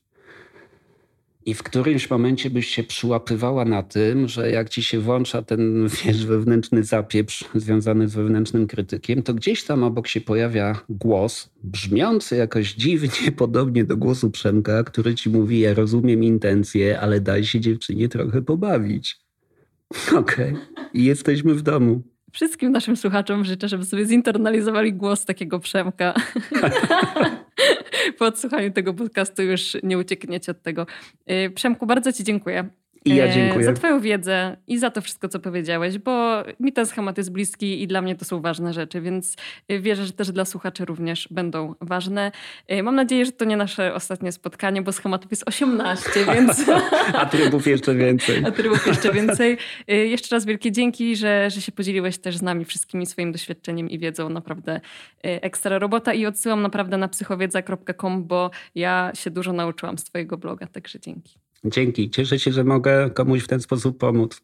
B: I w którymś momencie byś się przyłapywała na tym, że jak ci się włącza ten *laughs* wiesz, wewnętrzny zapieprz związany z wewnętrznym krytykiem, to gdzieś tam obok się pojawia głos brzmiący jakoś dziwnie *laughs* podobnie do głosu Przemka, który ci mówi: Ja rozumiem intencje, ale daj się dziewczynie trochę pobawić. *laughs* Okej, okay. i jesteśmy w domu.
A: Wszystkim naszym słuchaczom życzę, żeby sobie zinternalizowali głos takiego Przemka. *laughs* po odsłuchaniu tego podcastu już nie uciekniecie od tego. Y, Przemku, bardzo Ci dziękuję.
B: I ja e, dziękuję.
A: Za Twoją wiedzę i za to wszystko, co powiedziałeś, bo mi ten schemat jest bliski i dla mnie to są ważne rzeczy, więc e, wierzę, że też dla słuchaczy również będą ważne. E, mam nadzieję, że to nie nasze ostatnie spotkanie, bo schematów jest 18, *laughs* więc.
B: A trybów jeszcze więcej.
A: A trybów jeszcze *laughs* więcej. Jeszcze raz wielkie dzięki, że, że się podzieliłeś też z nami wszystkimi swoim doświadczeniem i wiedzą. Naprawdę ekstra robota i odsyłam naprawdę na psychowiedza.com, bo ja się dużo nauczyłam z Twojego bloga, także dzięki.
B: Dzięki. Cieszę się, że mogę komuś w ten sposób pomóc.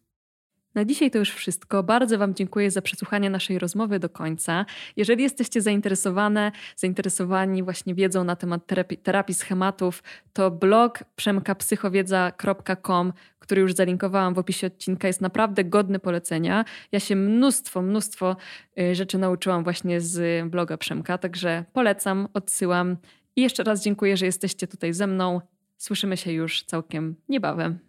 A: Na dzisiaj to już wszystko. Bardzo Wam dziękuję za przesłuchanie naszej rozmowy do końca. Jeżeli jesteście zainteresowane, zainteresowani właśnie wiedzą na temat terapii, terapii schematów, to blog przemkapsychowiedza.com, który już zalinkowałam w opisie odcinka, jest naprawdę godny polecenia. Ja się mnóstwo, mnóstwo y, rzeczy nauczyłam właśnie z bloga Przemka, także polecam, odsyłam. I jeszcze raz dziękuję, że jesteście tutaj ze mną. Słyszymy się już całkiem niebawem.